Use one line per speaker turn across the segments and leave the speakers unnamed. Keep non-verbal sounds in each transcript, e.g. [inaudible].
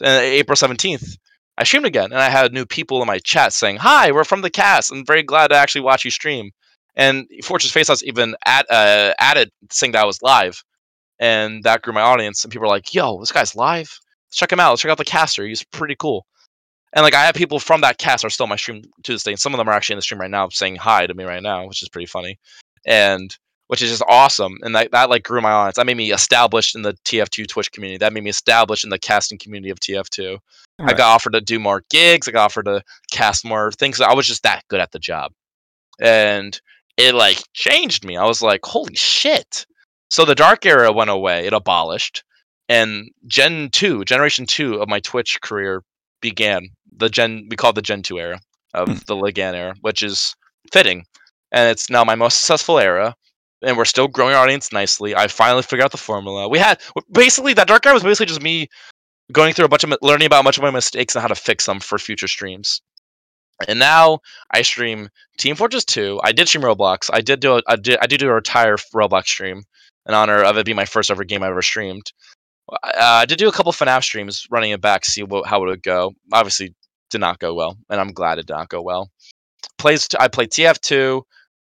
And April 17th, I streamed again, and I had new people in my chat saying, "Hi, we're from the cast. I'm very glad to actually watch you stream." And Fortress Face Offs even add, uh, added saying that I was live, and that grew my audience. And people were like, "Yo, this guy's live. Let's check him out. Let's check out the caster. He's pretty cool." And like I have people from that cast are still on my stream to this day. And some of them are actually in the stream right now saying hi to me right now, which is pretty funny. And which is just awesome. And that, that like grew my audience. That made me established in the TF2 Twitch community. That made me established in the casting community of TF2. Right. I got offered to do more gigs. I got offered to cast more things. I was just that good at the job. And it like changed me. I was like, holy shit. So the dark era went away. It abolished. And Gen 2, generation 2 of my Twitch career began the Gen we call it the Gen two era of mm. the Legan era, which is fitting, and it's now my most successful era. And we're still growing our audience nicely. I finally figured out the formula. We had basically that dark era was basically just me going through a bunch of learning about much of my mistakes and how to fix them for future streams. And now I stream Team Fortress 2. I did stream Roblox. I did do a, I did I did do a entire Roblox stream in honor of it being my first ever game I ever streamed. Uh, I did do a couple FNAF streams running it back, see what, how it would go. Obviously, did not go well, and I'm glad it did not go well. Plays I played TF2,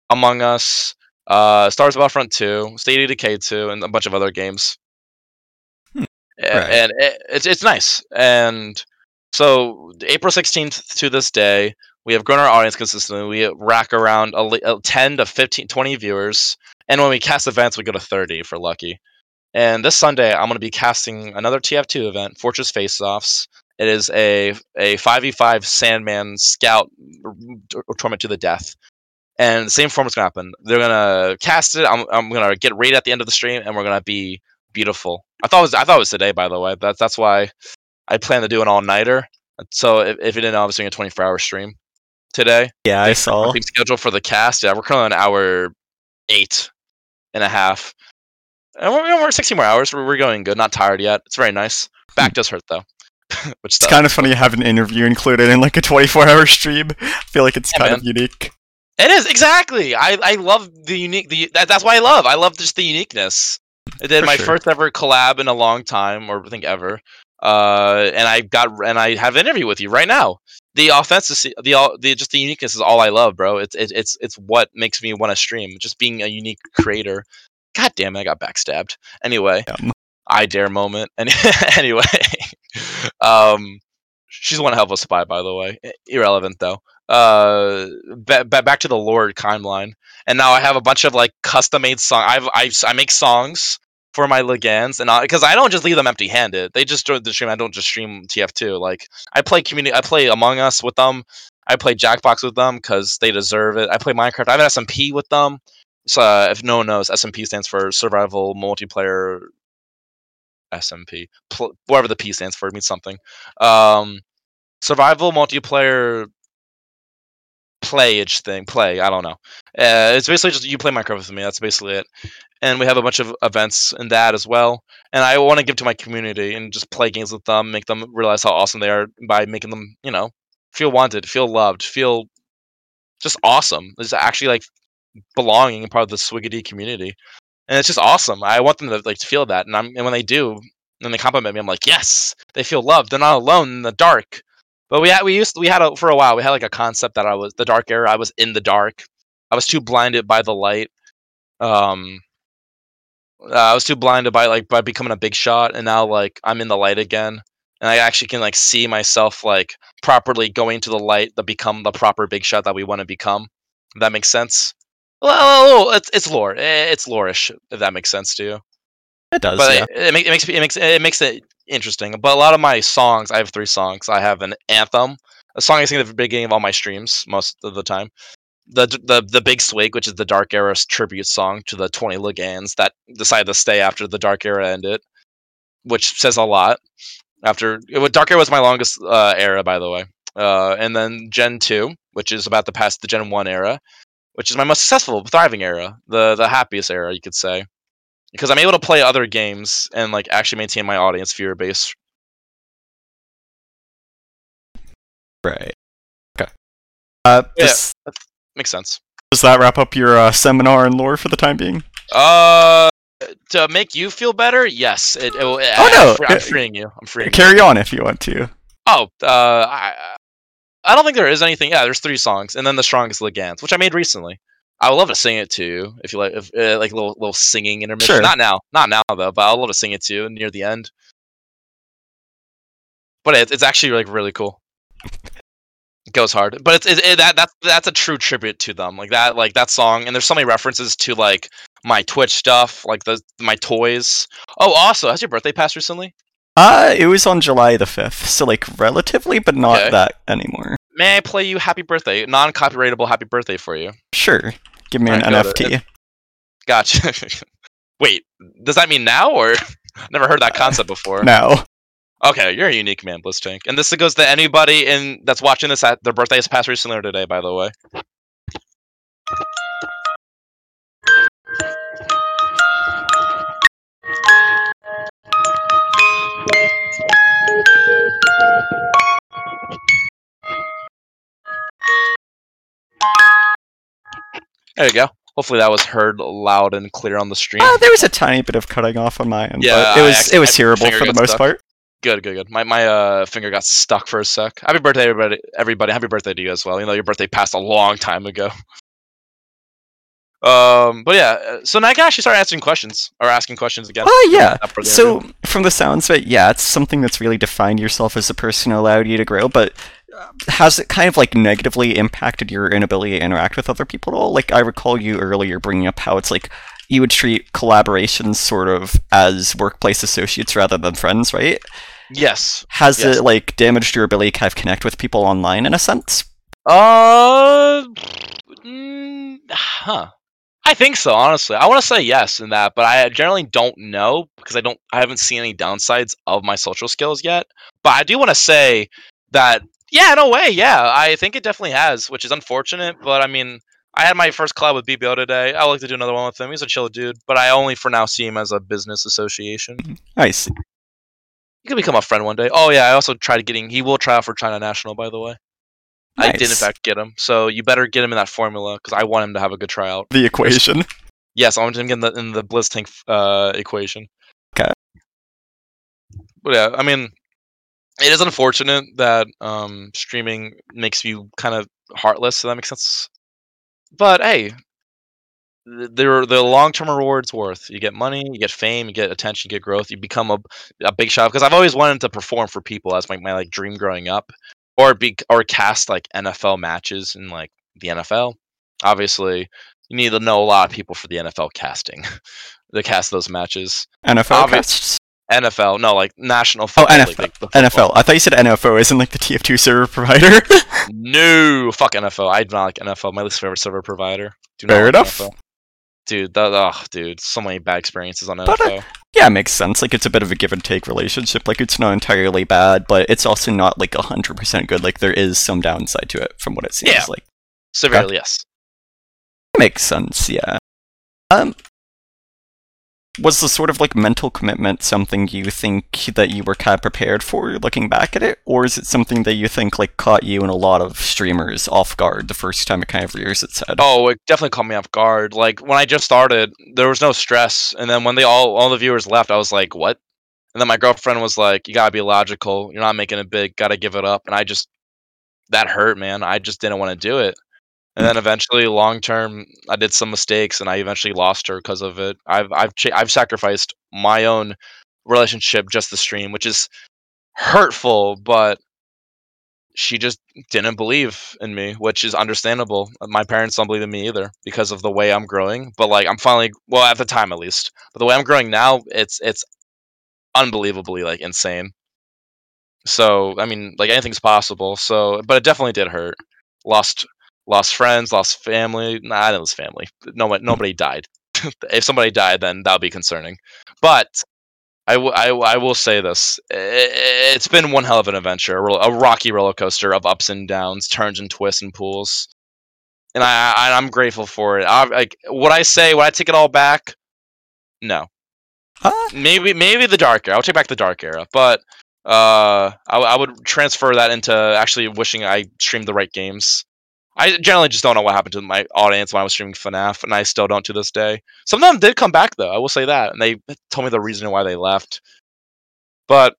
Among Us, uh, Star Wars Battlefront 2, State of Decay 2, and a bunch of other games. Hmm. Right. And it, it's it's nice. And so April 16th to this day, we have grown our audience consistently. We rack around a, a 10 to 15, 20 viewers. And when we cast events, we go to 30 for lucky. And this Sunday, I'm going to be casting another TF2 event, Fortress Face Offs. It is a a 5v5 Sandman Scout Torment to the death. And the same format's going to happen. They're going to cast it. I'm, I'm going to get raid at the end of the stream, and we're going to be beautiful. I thought it was I thought it was today, by the way. That's that's why I plan to do an all nighter. So if, if you didn't know, I was doing a 24 hour stream today.
Yeah, I saw.
Schedule for the cast. Yeah, we're currently on hour eight and a half. And we're, we're 16 more hours. We're, we're going good. Not tired yet. It's very nice. Back hmm. does hurt though. [laughs]
Which it's kind of funny you have an interview included in like a 24 hour stream. I [laughs] feel like it's yeah, kind man. of unique.
It is exactly. I, I love the unique. The that, that's why I love. I love just the uniqueness. I did For my sure. first ever collab in a long time, or I think ever. Uh, and I got and I have an interview with you right now. The offensive, the all, the just the uniqueness is all I love, bro. It's it, it's it's what makes me want to stream. Just being a unique creator God damn it, I got backstabbed. Anyway, yeah. I dare moment. [laughs] And anyway, [laughs] um, she's one hell of a spy, by the way. Irrelevant though. Uh, ba- ba- back to the Lord timeline, and now I have a bunch of like custom made song. I've, I've I make songs for my Legans, and I because I, I, don't just leave them empty handed. They just join the stream. I don't just stream TF2. Like I play community. I play Among Us with them. I play Jackbox with them because they deserve it. I play Minecraft. I have an SMP with them. So uh, if no one knows, SMP stands for Survival Multiplayer SMP, pl- whatever the P stands for, means something. Um, survival multiplayer playage thing, play. I don't know. Uh, it's basically just you play Minecraft with me. That's basically it. And we have a bunch of events in that as well. And I want to give to my community and just play games with them, make them realize how awesome they are by making them, you know, feel wanted, feel loved, feel just awesome. It's actually like belonging and part of the Swiggity community. And it's just awesome. I want them to like to feel that. And I'm and when they do, and they compliment me, I'm like, yes, they feel loved. They're not alone in the dark. But we had we used we had a, for a while we had like a concept that I was the dark era. I was in the dark. I was too blinded by the light. Um, uh, I was too blinded by like by becoming a big shot, and now like I'm in the light again, and I actually can like see myself like properly going to the light to become the proper big shot that we want to become. If that makes sense. Well, it's it's lore. Eh, it's loreish, if that makes sense to you.
It does.
But
yeah.
it, it, makes it makes it makes it interesting. But a lot of my songs, I have three songs. I have an anthem, a song I sing at the beginning of all my streams most of the time. The the the big swig, which is the Dark Era tribute song to the twenty Legans that decided to stay after the Dark Era ended, which says a lot. After it, Dark Era was my longest uh, era, by the way. Uh, and then Gen two, which is about the past the Gen one era, which is my most successful, thriving era, the the happiest era, you could say, because I'm able to play other games and like actually maintain my audience viewer base.
Right. Okay. Uh,
yeah, this, makes sense.
Does that wrap up your uh, seminar and lore for the time being?
Uh, to make you feel better, yes. It, it,
Oh,
I,
no,
I'm
it-
freeing you. I'm freeing you.
Carry on if you want to.
Oh, uh, I, I don't think there is anything. Yeah, there's three songs, and then the strongest Legans, which I made recently. I would love to sing it to you if you like, if, uh, like a little little singing intermission.
Sure.
Not now, not now though, but I'd love to sing it to you near the end. But it, it's actually like really cool. It goes hard, but it's it, it, that that's that's a true tribute to them. Like that, like that song, and there's so many references to like my Twitch stuff, like the my toys. Oh, also, has your birthday passed recently?
Uh, it was on July the 5th, so like relatively, but not
Okay.
that anymore.
May I play you "Happy Birthday"? Non-copyrightable "Happy Birthday" for you.
Sure. Give me an
Alright, go to
NFT.
Gotcha. [laughs] Wait, does that mean now or [laughs] never heard that uh, concept before?
Now.
Okay, you're a unique man, Bliss Tank. And this goes to anybody in that's watching this at their birthday is passed recently or today, by the way. There you go. Hopefully that was heard loud and clear on the stream.
Uh, there was a tiny bit of cutting off on my end,
Yeah,
but it was
acc-
it was hearable for the most
stuck.
part.
Good, good, good. My my uh finger got stuck for a sec. Happy birthday, everybody! Everybody, happy birthday to you as well. You know your birthday passed a long time ago. Um, but yeah, uh, so now I can actually start answering questions or asking questions again.
Oh yeah.
For the
So
interview.
from the sounds of it, yeah, it's something that's really defined yourself as a person, who allowed you to grow. But uh, has it kind of like negatively impacted your inability to interact with other people at all? Like I recall you earlier bringing up how it's like you would treat collaborations sort of as workplace associates rather than friends, right?
yes.
Has
Yes.
it like damaged your ability to kind of connect with people online in a sense?
Uh, mm, huh. I think so. Honestly, I want to say yes in that, but I generally don't know because I don't. I haven't seen any downsides of my social skills yet. But I do want to say that yeah, in a way, yeah, I think it definitely has, which is unfortunate. But I mean, I had my first collab with BBO today. I would like to do another one with him. He's a chill dude, but I only for now see him as a business association.
I see.
He could become a friend one day. Oh yeah, I also tried getting. He will try out for China National, by the way. I did in
Nice.
fact get him, so you better get him in that formula because I want him to have a good tryout.
The equation. [laughs]
Yes, I want him in the in the Blizz Tank uh, equation.
'Kay.
But yeah, I mean, it is unfortunate that um, streaming makes you kind of heartless. So that makes sense. But hey, th- there the long term rewards worth. You get money, you get fame, you get attention, you get growth. You become a, a big shot because I've always wanted to perform for people as my, my like dream growing up, or be or cast like NFL matches in like the NFL. Obviously, you need to know a lot of people for the NFL casting [laughs] to cast those matches.
NFL
Obvious-
casts?
NFL, no, like national football.
NFL.
league, like the football.
NFL. I thought you said NFO isn't like the TF2 server provider. [laughs]
No, fuck NFL. I do not like NFL. My least favorite server provider. Do not
Fair
like
enough.
NFL. Dude, that, oh, dude, so many bad experiences on
But, uh, yeah, it makes sense. Like it's a bit of a give and take relationship. Like it's not entirely bad, but it's also not like hundred percent good. Like there is some downside to it from what it seems
Yeah.
like.
Severely, yes.
Makes sense, yeah. Um was the sort of like mental commitment something you think that you were kind of prepared for looking back at it? Or is it something that you think like caught you and a lot of streamers off guard the first time it kind of rears its head?
Oh, it definitely caught me off guard. Like when I just started, there was no stress, and then when they all all the viewers left, I was like, "What?" And then my girlfriend was like, "You gotta be logical. You're not making it big. Gotta give it up." And I just that hurt, man. I just didn't want to do it. And then eventually, long term, I did some mistakes, and I eventually lost her because of it. I've I've cha- I've sacrificed my own relationship just the stream, which is hurtful, but she just didn't believe in me, which is understandable. Uh, my parents don't believe in me either because of the way I'm growing. But like I'm finally well at the time at least. But the way I'm growing now, it's it's unbelievably like insane. So I mean, like anything's possible. So, but it definitely did hurt. Lost lost friends, lost family. Nah, I didn't lose family. No one, nobody died. [laughs] if somebody died, then that would be concerning. But I, w- I, w- I will say this: I- I- it's been one hell of an adventure, a, ro- a rocky roller coaster of ups and downs, turns and twists and pulls, and I, I I'm grateful for it. I, like would I say would I take it all back? No,
Huh?
maybe maybe the dark era. I'll take back the dark era, but uh, I, I would transfer that into actually wishing I streamed the right games. I generally just don't know what happened to my audience when I was streaming FNAF, and I still don't to this day. Some of them did come back though. I will say that, and they told me the reason why they left. But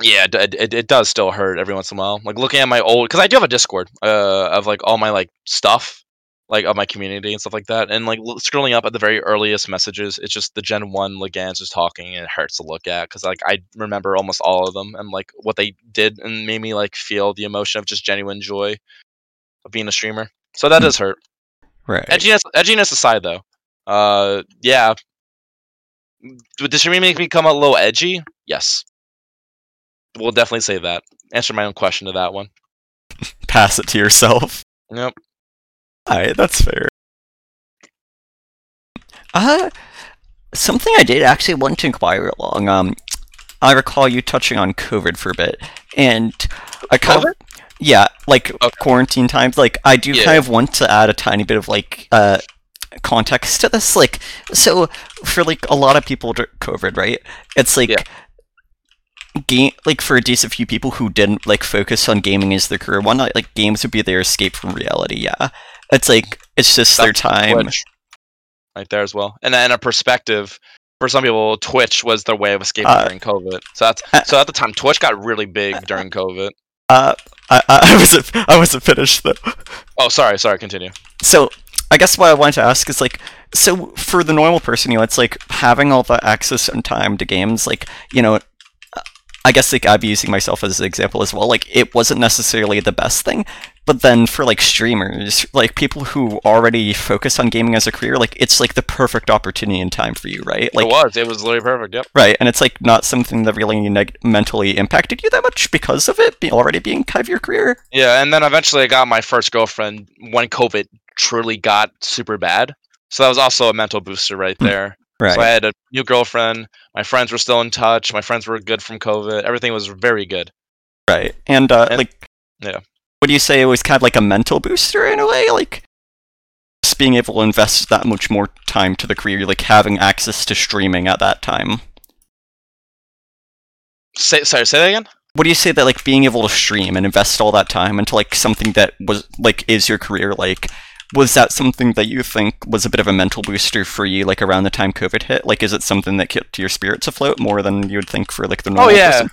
yeah, it, it, it does still hurt every once in a while. Like looking at my old, because I do have a Discord uh, of like all my like stuff, like of my community and stuff like that. And like scrolling up at the very earliest messages, it's just the Gen One Legans just talking, and it hurts to look at because like I remember almost all of them and like what they did and made me like feel the emotion of just genuine joy of being a streamer. So that
Hmm.
does hurt.
Right.
Edginess, edginess aside, though, uh, yeah, would the streaming make me come a little edgy? Yes, we'll definitely say that. Answer my own question to that one. [laughs]
Pass it to yourself.
Yep.
Alright, that's fair. Uh, something I did actually want to inquire along. Um, I recall you touching on COVID for a bit, and I kind of yeah, like
Okay.
quarantine times. Like I do
Yeah.
kind of want to add a tiny bit of like uh context to this. Like, so for like a lot of people, dur- COVID, right? It's like.
Yeah.
Game like for a decent few people who didn't like focus on gaming as their career, one night like games would be their escape from reality. Yeah, it's like it's just their time.
Twitch, right there as well. And then a perspective for some people, Twitch was their way of escaping
Uh,
during COVID. So that's
uh,
so at the time, Twitch got really big during COVID.
Uh, I, I [laughs] I wasn't I wasn't finished though.
Oh, sorry, sorry. Continue.
So I guess what I wanted to ask is like, so for the normal person, you know, it's like having all the access and time to games, like you know. I guess like I'd be using myself as an example as well. Like it wasn't necessarily the best thing, but then for like streamers, like people who already focus on gaming as a career, like it's like the perfect opportunity and time for you, right? Like
it was. It was literally perfect. Yep.
Right, and it's like not something that really neg- mentally impacted you that much because of it be- already being kind of your career.
Yeah, and then eventually I got my first girlfriend when COVID truly got super bad. So that was also a mental booster right
Hmm.
there.
Right.
So I had a new girlfriend. My friends were still in touch. My friends were good from COVID. Everything was very good.
right. And uh,
And-
like,
yeah.
Would you say it was kind of like a mental booster in a way, like just being able to invest that much more time to the career, like having access to streaming at that time?
Say, sorry, say that again.
What do you say that like being able to stream and invest all that time into like something that was like is your career like was that something that you think was a bit of a mental booster for you like around the time covid hit like is it something that kept your spirits afloat more than you would think for like the normal?
Oh yeah,
person?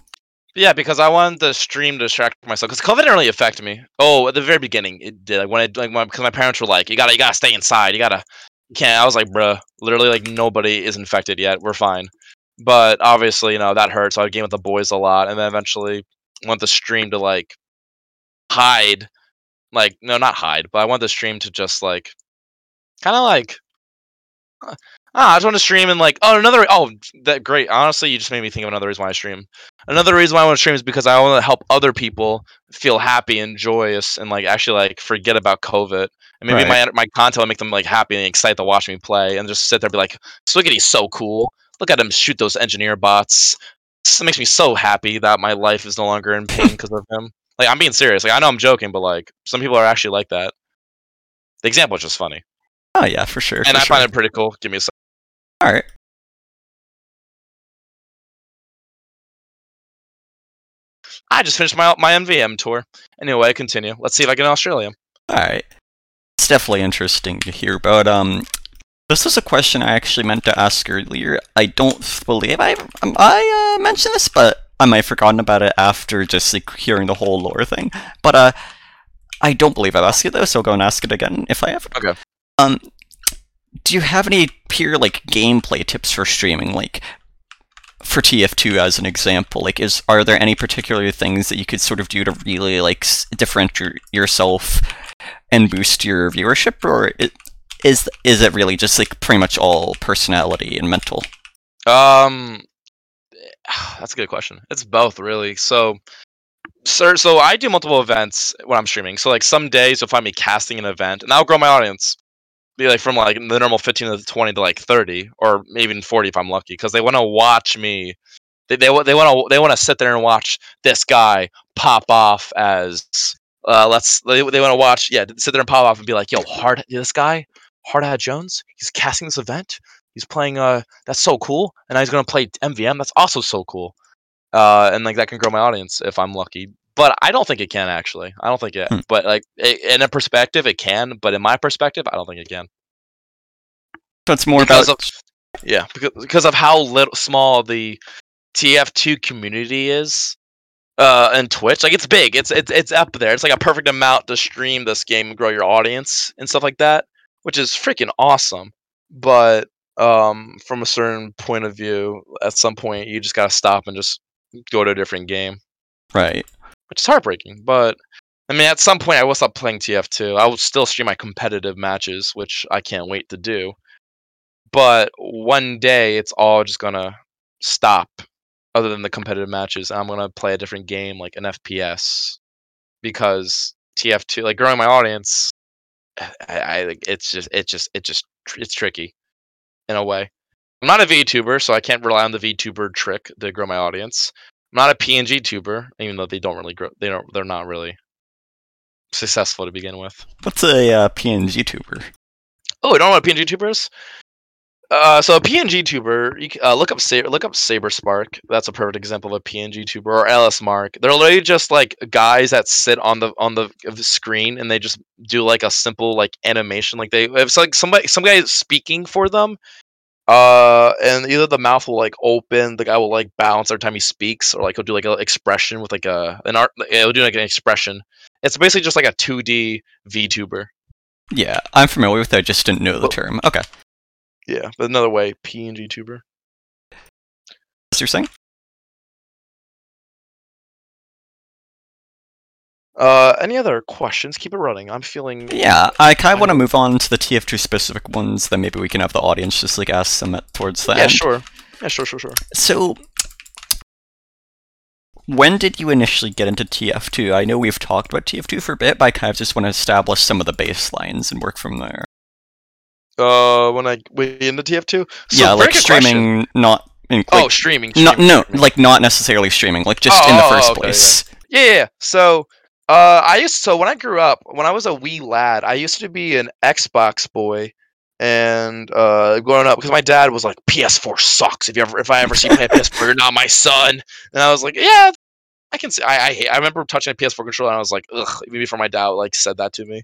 yeah. Because I wanted the stream to distract myself. Because COVID didn't really affect me. Oh, at the very beginning it did. Like when I like because my parents were like, "You gotta, you gotta stay inside. You gotta, you can't." I was like, "Bruh, literally, like nobody is infected yet. We're fine." But obviously, you know that hurt. So I game with the boys a lot, and then eventually want the stream to like hide, like no, not hide, but I want the stream to just like kind of like. uh, Ah, I just want to stream and like oh another oh that great honestly you just made me think of another reason why I stream. Another reason why I want to stream is because I want to help other people feel happy and joyous and like actually like forget about COVID and maybe my my content will make them like happy and excited to watch me play and just sit there and be like Swiggity's so cool. Look at him shoot those engineer bots. This makes me so happy that my life is no longer in pain because of him. Like I'm being serious. Like I know I'm joking, but like some people are actually like that. The example is just funny,
oh yeah for sure
and
for
I
sure.
find it pretty cool. Give me a sec.
all right
I just finished my my MVM tour. Anyway, continue. Let's see if I get in Australia.
all right it's definitely interesting to hear about um this was a question I actually meant to ask earlier. I don't believe I I uh, mentioned this, but I might have forgotten about it after just like hearing the whole lore thing. But uh, I don't believe I've asked it though, so I'll go and ask it again if I ever.
Okay.
Um, do you have any pure like gameplay tips for streaming, like for TF2 as an example? Like, is are there any particular things that you could sort of do to really like s- differentiate yourself and boost your viewership, or is is it really just like pretty much all personality and mental?
Um, [sighs] that's a good question. It's both really. So, sir, so I do multiple events when I'm streaming. So like some days you'll find me casting an event, and I'll grow my audience. Be like from like the normal 15 to 20 to like 30, or even 40 if I'm lucky, because they want to watch me. They they they want to they want to sit there and watch this guy pop off as uh let's they, they want to watch yeah sit there and pop off and be like yo hard this guy hard Jones he's casting this event he's playing uh that's so cool and now he's gonna play MVM that's also so cool uh and like that can grow my audience if I'm lucky but I don't think it can actually. I don't think it.
Hmm.
But like i in a perspective, it can. But in my perspective, I don't think it can.
It's more
Because
about
of yeah, because, because of how little small the TF2 community is. Uh, and Twitch, like it's big. It's it's it's up there. It's like a perfect amount to stream this game and grow your audience and stuff like that, which is freaking awesome. But um, from a certain point of view, at some point you just gotta stop and just go to a different game,
right.
which is heartbreaking. But I mean, at some point I will stop playing TF2. I will still stream my competitive matches, which I can't wait to do. But one day it's all just gonna stop, other than the competitive matches. And I'm gonna play a different game, like an FPS, because TF2, like growing my audience, I, I it's just it just it just it's tricky, in a way. I'm not a VTuber, so I can't rely on the VTuber trick to grow my audience. I'm not a PNG tuber, even though they don't really grow. They don't. They're not really successful to begin with.
What's a uh, PNG tuber?
Oh, you don't know what a PNG tuber is? Uh, so a PNG tuber, you, uh, look up Sa- look up Saber Spark. That's a perfect example of a PNG tuber or LS Mark. They're literally just like guys that sit on the on the, the screen and they just do like a simple like animation. Like they it's like somebody some guy is speaking for them. Uh, and either the mouth will like open, the guy will like bounce every time he speaks, or like he'll do like an expression with like a an art. He'll do like an expression. It's basically just like a 2D VTuber.
Yeah, I'm familiar with it. I just didn't know the
Well-
term. Okay.
Yeah, but another way, PNG tuber.
As you're saying?
Uh, any other questions? Keep it running. I'm feeling.
Yeah, I kind of want to move on to the TF2 specific ones. Then maybe we can have the audience just like ask them at, towards the
Yeah,
end.
sure. Yeah, sure, sure, sure.
So, when did you initially get into TF2? I know we've talked about TF2 for a bit, but I kind of just want to establish some of the baselines and work from there.
Uh, when I went into TF2. So,
yeah, like
good question.
streaming, not in,
Oh,
like,
streaming.
not
streaming,
no,
streaming.
like not necessarily streaming, like just
Oh,
in the
oh,
first
okay,
place.
Yeah, yeah. yeah. So, uh, I used so when I grew up, when I was a wee lad, I used to be an Xbox boy, and uh, growing up because my dad was like, PS4 sucks. If you ever, if I ever see you play a PS4, you're not my son. And I was like, yeah, I can see. I I, hate, I remember touching a PS4 controller, and I was like, ugh. Maybe for my dad like said that to me.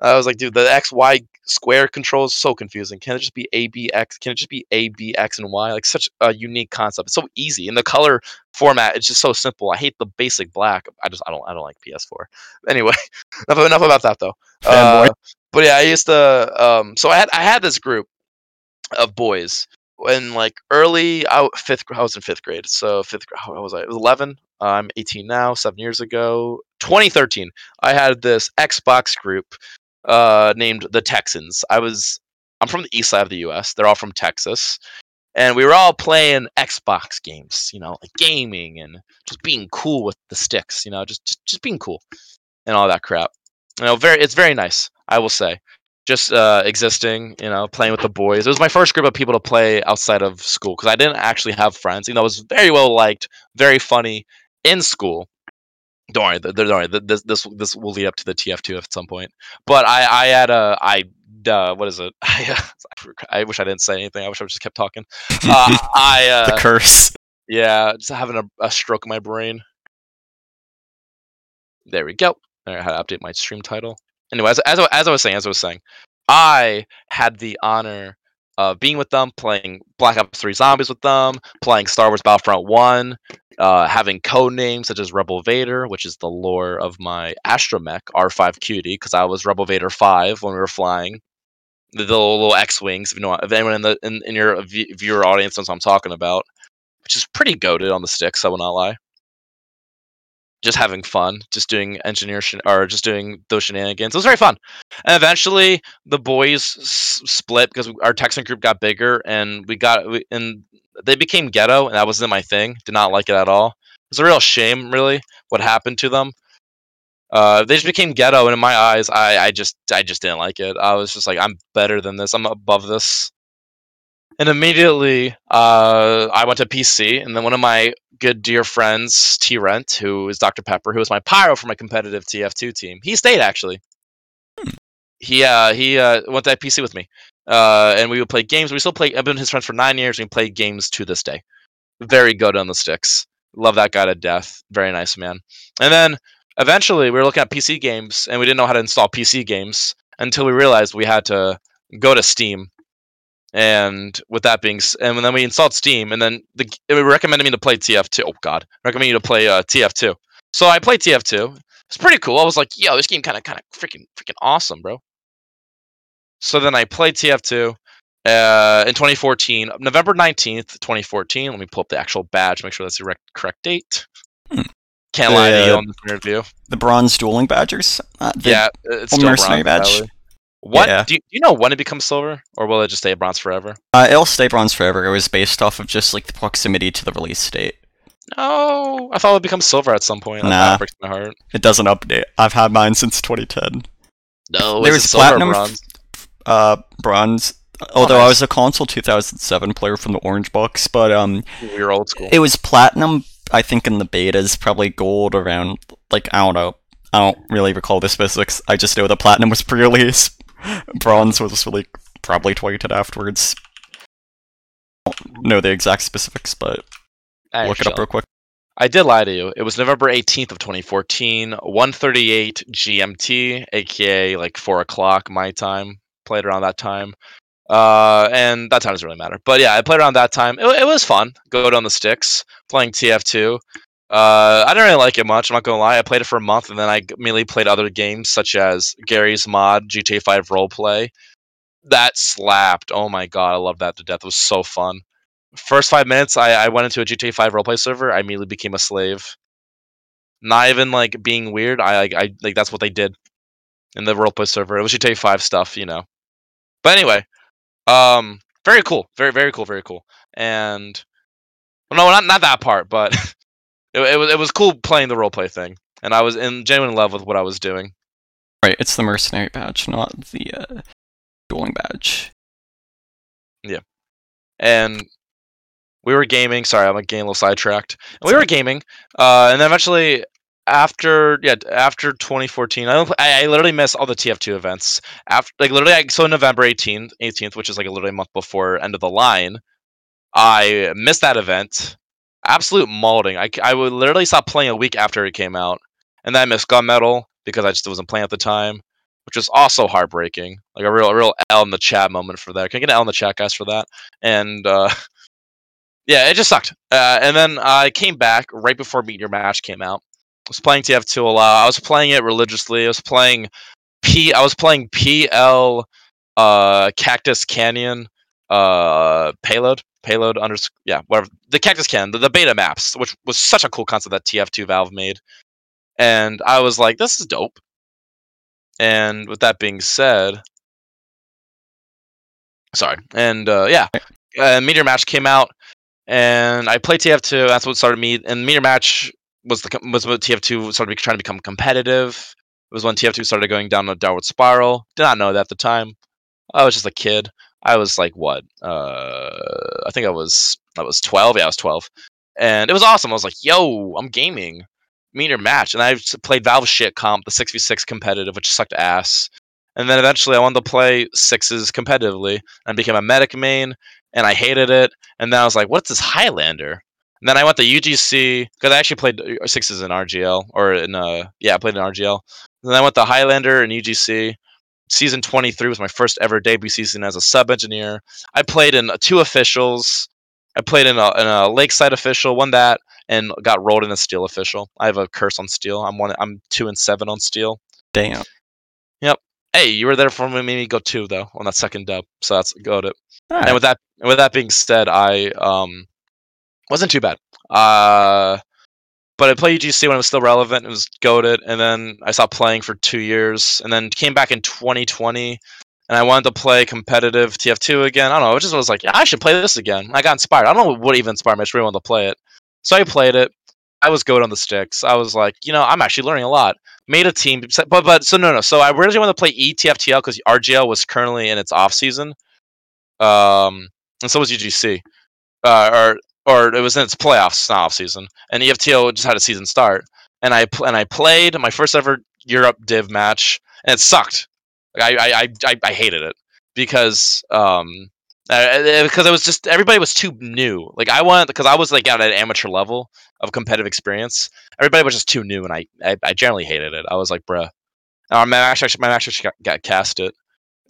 I was like, dude, the X Y square control is so confusing. Can it just be A B X? Can it just be A B X and Y? Like such a unique concept. It's so easy, and the color format it's just so simple. I hate the basic black. I just I don't I don't like PS4. [laughs] Anyway, [laughs] enough, enough about that though. Uh, but yeah, I used to. Um, so I had I had this group of boys when like early out fifth. I was in fifth grade, so fifth. How was I? It was eleven. I'm 18 now. Seven years ago, 2013. I had this Xbox group uh, named the Texans. I was. I'm from the east side of the U.S. They're all from Texas, and we were all playing Xbox games. You know, like gaming and just being cool with the sticks. You know, just just, just being cool and all that crap. You know, very it's very nice. I will say, just uh, existing. You know, playing with the boys. It was my first group of people to play outside of school because I didn't actually have friends. You know, I was very well liked, very funny in school. Don't worry, don't worry. This this this will lead up to the TF2 at some point. But I I had a I uh, what is it? [laughs] I, uh, I wish I didn't say anything. I wish I just kept talking. Uh, [laughs] I uh,
the curse.
yeah, just having a, a stroke in my brain. There we go. Right, how to update my stream title. Anyway, as, as, as I was saying, as I was saying, I had the honor of being with them, playing Black Ops 3 Zombies with them, playing Star Wars Battlefront 1, uh, having code names such as Rebel Vader, which is the lore of my astromech R5 Cutie, because I was Rebel Vader 5 when we were flying. The little, little X-wings, if you know, if anyone in the in, in your viewer audience knows what I'm talking about which is pretty goaded on the sticks. I will not lie. Just having fun, just doing engineer or just doing those shenanigans. It was very fun. And eventually, the boys s- split because our Texan group got bigger, and we got we, and they became ghetto, and that wasn't my thing. Did not like it at all. It was a real shame, really, what happened to them. Uh, they just became ghetto, and in my eyes, I, I just I just didn't like it. I was just like, I'm better than this. I'm above this. And immediately, uh, I went to PC, and then one of my good dear friends, Tyrant, who is Dr. Pepper, who was my pyro for my competitive TF2 team, he stayed actually. He uh, he uh, went to PC with me, uh, and we would play games. We still play. I've been his friend for nine years, and we play games to this day. Very good on the sticks. Love that guy to death. Very nice man. And then eventually we were looking at PC games and we didn't know how to install PC games until we realized we had to go to Steam. And with that being, and then we installed Steam, and then the, it recommended me to play TF2. Oh God, recommended you to play uh, TF2. So I played TF2. It's pretty cool. I was like, yo, this game kind of, kind of freaking, freaking awesome, bro. So then I played TF2 uh, in 2014, November 19th, 2014. Let me pull up the actual badge, make sure that's the rec- correct date.
Hmm.
Can't lie to you
Uh,
on this interview.
The bronze dueling badgers. Uh, the-
Yeah, it's still
mercenary
bronze,
badge?
sadly. What
Yeah.
do, you, do you know when it becomes silver, or will it just stay bronze forever?
Uh, it'll stay bronze forever. It was based off of just like the proximity to the release date.
No, I thought it would become silver at some point. Like,
Nah.
That breaks my heart.
It doesn't update. I've had mine since 2010.
No,
There was platinum,
bronze.
Uh, bronze. Although I
nice.
was a console 2007 player from the orange box, but um,
We were old school.
it was platinum. I think in the betas, probably gold around like I don't know. I don't really recall the specifics. I just know the platinum was pre-release. Bronze was really probably tweeted afterwards. I Don't know the exact specifics, but look it up real quick.
I did lie to you. It was November 18th of 2014, 138 GMT, aka like four o'clock my time. Played around that time, uh, and that time doesn't really matter. But yeah, I played around that time. It, it was fun. Go on the sticks, playing TF2. Uh, I didn't really like it much. I'm not gonna lie. I played it for a month, and then I mainly played other games such as Garry's Mod, GTA 5 Roleplay. That slapped. Oh my god, I love that to death. It was so fun first five minutes I, I went into a GTA 5 roleplay server, I immediately became a slave. Not even like being weird. I like I like that's what they did in the roleplay server. It was GTA 5 stuff, you know. But anyway, um very cool. Very very cool, very cool. And well, no, not not that part, but [laughs] it, it was it was cool playing the roleplay thing. And I was in genuine love with what I was doing.
Right, it's the mercenary badge, not the uh, dueling badge.
Yeah, and we were gaming. Sorry, I'm getting a little sidetracked. And we were gaming, uh, and then eventually, after yeah, after 2014, I don't, I, I literally missed all the TF2 events. After like literally, I, so November 18th, 18th, which is like a literally a month before end of the line, I missed that event. Absolute molding. I would literally stop playing a week after it came out, and then I missed Gun Mettle because I just wasn't playing at the time, which was also heartbreaking. Like a real, a real L in the chat moment for that. Can I get an L in the chat, guys, for that? And uh, [laughs] yeah, it just sucked. Uh, and then I came back right before Meet Your Match came out. I was playing TF2 a lot. I was playing it religiously. I was playing P. I was playing PL, uh, Cactus Canyon, uh, payload, payload under. Yeah, whatever. The Cactus can the, the beta maps, which was such a cool concept that TF2 Valve made. And I was like, this is dope. And with that being said, sorry. And uh, yeah, uh, Meet Your Match came out, and I played TF2. That's what started me. And Meet Your Match was the was what TF2 started trying to become competitive. It was when TF2 started going down a downward spiral. Did not know that at the time. I was just a kid. I was like what? Uh, I think I was I was 12. Yeah, I was 12, and it was awesome. I was like, "Yo, I'm gaming." Meet Your Match, and I played Valve shit comp, the 6v6 competitive, which sucked ass. And then eventually I wanted to play sixes competitively and became a medic main, and I hated it. And then I was like, what's this Highlander? And then I went to UGC because I actually played uh, sixes in RGL or in uh yeah I played in RGL. And then I went to Highlander and UGC. Season 23 was my first ever debut season as a sub engineer. I played in two officials. I played in a, in a Lakeside official, won that, and got rolled in a Steel official. I have a curse on Steel. I'm one. I'm two and seven on Steel.
Damn. Yep.
Hey, you were there for me. Made me go two though on that second dub. So that's got it.
Alright.
And with that, with that being said, I um wasn't too bad. Uh, but I played UGC when it was still relevant. It was goaded, and then I stopped playing for two years, and then came back in 2020, and I wanted to play competitive TF2 again. I don't know. I just was like, yeah, I should play this again. I got inspired. I don't know what even inspired me. I just really wanted to play it. So I played it. I was good on the sticks. I was like, you know, I'm actually learning a lot. Made a team, but but so no no. So I really wanted to play ETF2L because RGL was currently in its off season, um, and so was UGC, uh, or or it was in its playoffs, not off season, and ETF2L just had a season start. And I and I played my first ever Europe Div match, and it sucked. Like, I I I I, hated it because um because it was just everybody was too new. Like I wanted because I was like at an amateur level of competitive experience. Everybody was just too new, and I I, I generally hated it. I was like, bruh. Uh, my actually my actually got, got casted,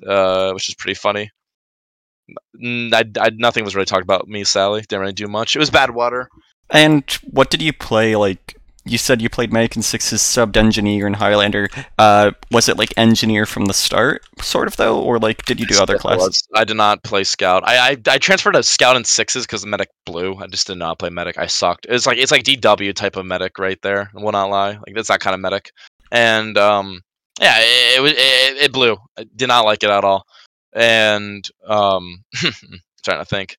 uh, which is pretty funny. I, I, nothing was really talked about me, Sally. Didn't really do much. It was bad water.
And what did you play like you said you played Medic and Six's subbed engineer and Highlander. Uh, was it like engineer from the start, sort of though, or like did you do other classes?
I did not play scout. I I, I transferred to scout and sixes because medic blue. I just did not play medic. I sucked. It's like it's like DW type of medic right there. I will not lie. Like it's that kind of medic. And um, yeah, it it, it, it blew. I did not like it at all. And um, [laughs] trying to think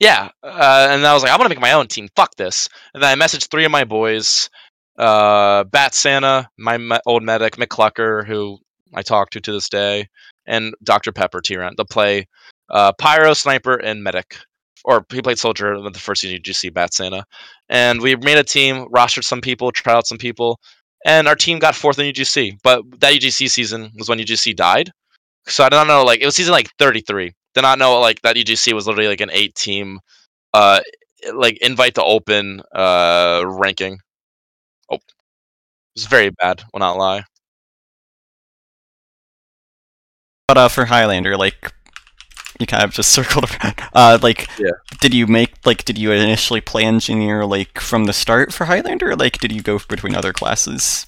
yeah, uh, and I was like, I want to make my own team. Fuck this. And then I messaged three of my boys, uh, Bat Santa, my old medic, McClucker, who I talk to to this day, and Dr. Pepper Tyrant to play uh, Pyro, Sniper, and Medic. Or he played Soldier in the first season you see Bat Santa. And we made a team, rostered some people, tried out some people, and our team got fourth in UGC. But that UGC season was when UGC died. So I don't know, like, it was season like 33 did not know like that UGC was literally like an eight team, uh, like invite to open uh ranking. Oh, it was very bad. Will not lie.
But uh, for Highlander, like you kind of just [laughs] circled around. Uh, like,
yeah.
did you make like did you initially play engineer like from the start for Highlander? Or, like, did you go between other classes?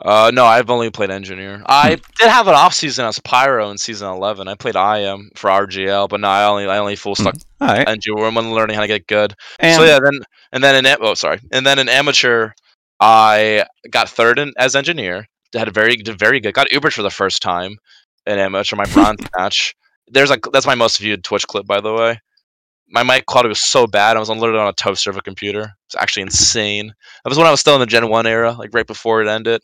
Uh, no, I've only played engineer. I hmm. did have an off season as pyro in season eleven. I played IM for RGL, but no, I only I only full stuck mm.
right.
engineer when learning how to get good. And so yeah, then and then in oh sorry, and then in amateur, I got third in, as engineer. Had a very did very good. Got Uber for the first time in amateur. My [laughs] bronze match. There's like that's my most viewed Twitch clip by the way. My mic quality was so bad. I was on literally on a toaster of a computer. It's actually insane. That was when I was still in the Gen One era, like right before it ended.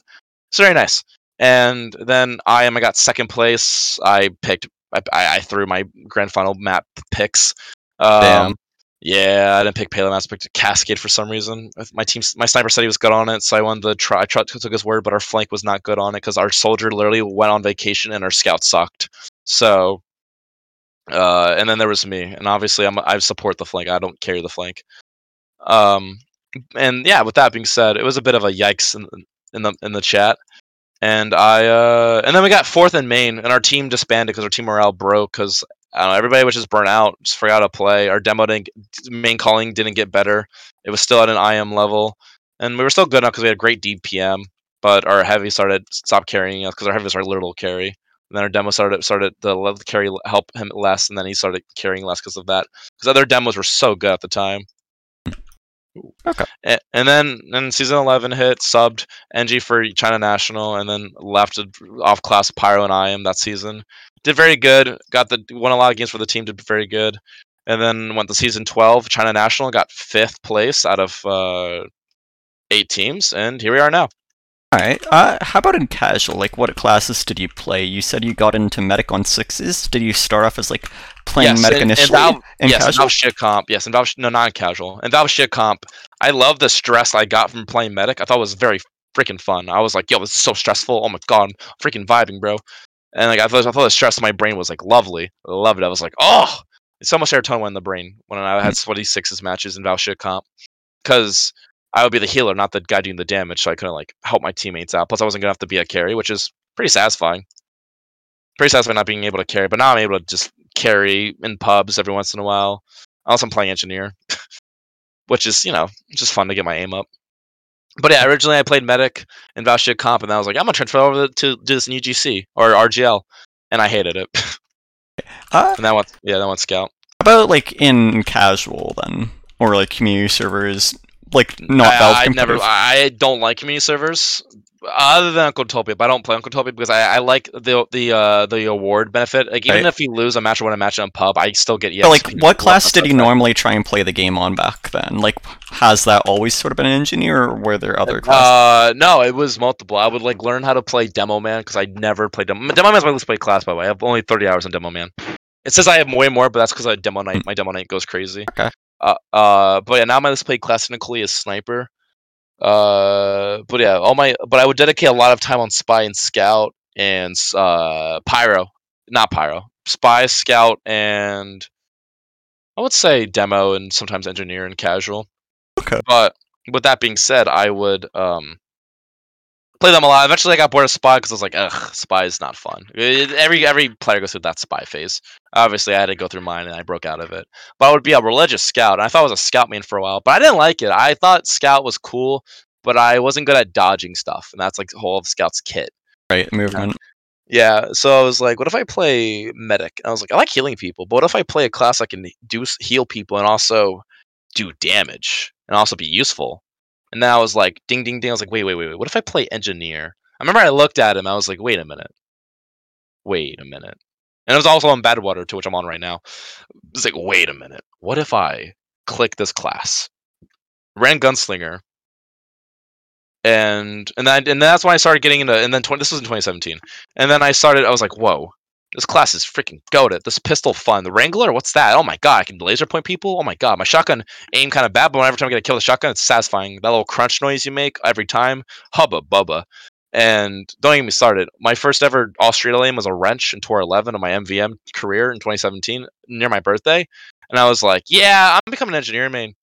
It's very nice. And then I am. I got second place. I picked. I, I threw my grand final map picks. Um, Damn. Yeah, I didn't pick Maps. I picked Cascade for some reason. My team, my sniper said he was good on it, so I won the try. I tried, took his word, but our flank was not good on it because our soldier literally went on vacation and our scout sucked. So, uh, and then there was me, and obviously I'm I support the flank. I don't carry the flank. Um, and yeah, with that being said, it was a bit of a yikes in, the in the chat. And I uh, and then we got fourth in main, and our team disbanded because our team morale broke because everybody was just burnt out, just forgot to play. Our demo didn't main calling didn't get better. It was still at an IM level, and we were still good enough because we had great DPM. But our heavy started stop carrying us because our heavy was our little carry. And then our demo started started the carry help him less, and then he started carrying less because of that. Because other demos were so good at the time.
Okay.
And, then then season eleven hit, subbed NG for China National, and then left off class Pyro and IM that season. Did very good. Got the won a lot of games for the team. Did very good. And then went to season twelve, China National, got fifth place out of uh, eight teams, and here we are now.
All right. Uh, how about in casual? Like, what classes did you play? You said you got into medic on sixes. Did you start off as like playing yes, medic initially?
And Valve, in yes, casual? and Valve shit comp. Yes, and Valve no, not in casual. And Valve shit comp. I love the stress I got from playing medic. I thought it was very freaking fun. I was like, yo, this is so stressful. Oh my god, I'm freaking vibing, bro. And like I thought, I thought the stress in my brain was like lovely. I loved it. I was like, oh, it's so much serotonin in the brain when I had sweaty sixes matches in shit comp because I would be the healer, not the guy doing the damage, so I couldn't like help my teammates out. Plus, I wasn't gonna have to be a carry, which is pretty satisfying. Pretty satisfying not being able to carry, but now I'm able to just carry in pubs every once in a while. Also, I'm playing engineer, [laughs] which is you know just fun to get my aim up. But yeah, originally I played medic in Valshia comp, and I was like, I'm gonna transfer over to do this in UGC or RGL, and I hated it. [laughs] uh, and that one, yeah, that one scout.
About like in casual then, or like community servers like not I, Valve
I never. I don't like community servers other than Uncle Uncletopia, but I don't play Uncle Uncletopia because I, I like the the uh, the award benefit. Like even right. if you lose a match or win a match in a pub, I still get
yeah. like, what class did you normally try and play the game on back then? Like, has that always sort of been an engineer, or were there other
classes? Uh, no, it was multiple. I would like learn how to play Demo Man because I never played Demo. Demo Man's my least played class, by the way. I have only thirty hours on Demo Man. It says I have way more, but that's because I demoknight. Hmm. My demoknight goes crazy.
Okay.
Uh, uh, but yeah, now my play classically as sniper. Uh, but yeah, all my but I would dedicate a lot of time on spy and scout and uh pyro, not pyro, spy, scout, and I would say demo and sometimes engineer and casual.
Okay.
But with that being said, I would um play them a lot. Eventually, I got bored of spy because I was like, ugh, spy is not fun. It- every every player goes through that spy phase. Obviously, I had to go through mine and I broke out of it. But I would be a religious scout, and I thought I was a scout main for a while, but I didn't like it. I thought scout was cool, but I wasn't good at dodging stuff, and that's like the whole of scout's kit.
Right, movement.
Yeah, so I was like, what if I play medic? And I was like, I like healing people, but what if I play a class that can do heal people and also do damage and also be useful? And then I was like, ding, ding, ding. I was like, wait, wait, wait, wait. What if I play engineer? I remember I looked at him. I was like, wait a minute. Wait a minute. And I was also on Badwater, to which I'm on right now. I was like, wait a minute. What if I click this class? Ran Gunslinger. And and then and that's when I started getting into and then 20, this was in 2017. And then I started I was like, whoa, this class is freaking goaded. This pistol fun. The Wrangler, what's that? Oh my god, I can laser point people. Oh my god, my shotgun aim kind of bad, but every time I get a kill with a shotgun, it's satisfying. That little crunch noise you make every time, hubba bubba. And don't even get me started. My first ever Australium was a wrench in Tour 11 of my MVM career in 2017 near my birthday. And I was like, yeah, I'm becoming an engineer main.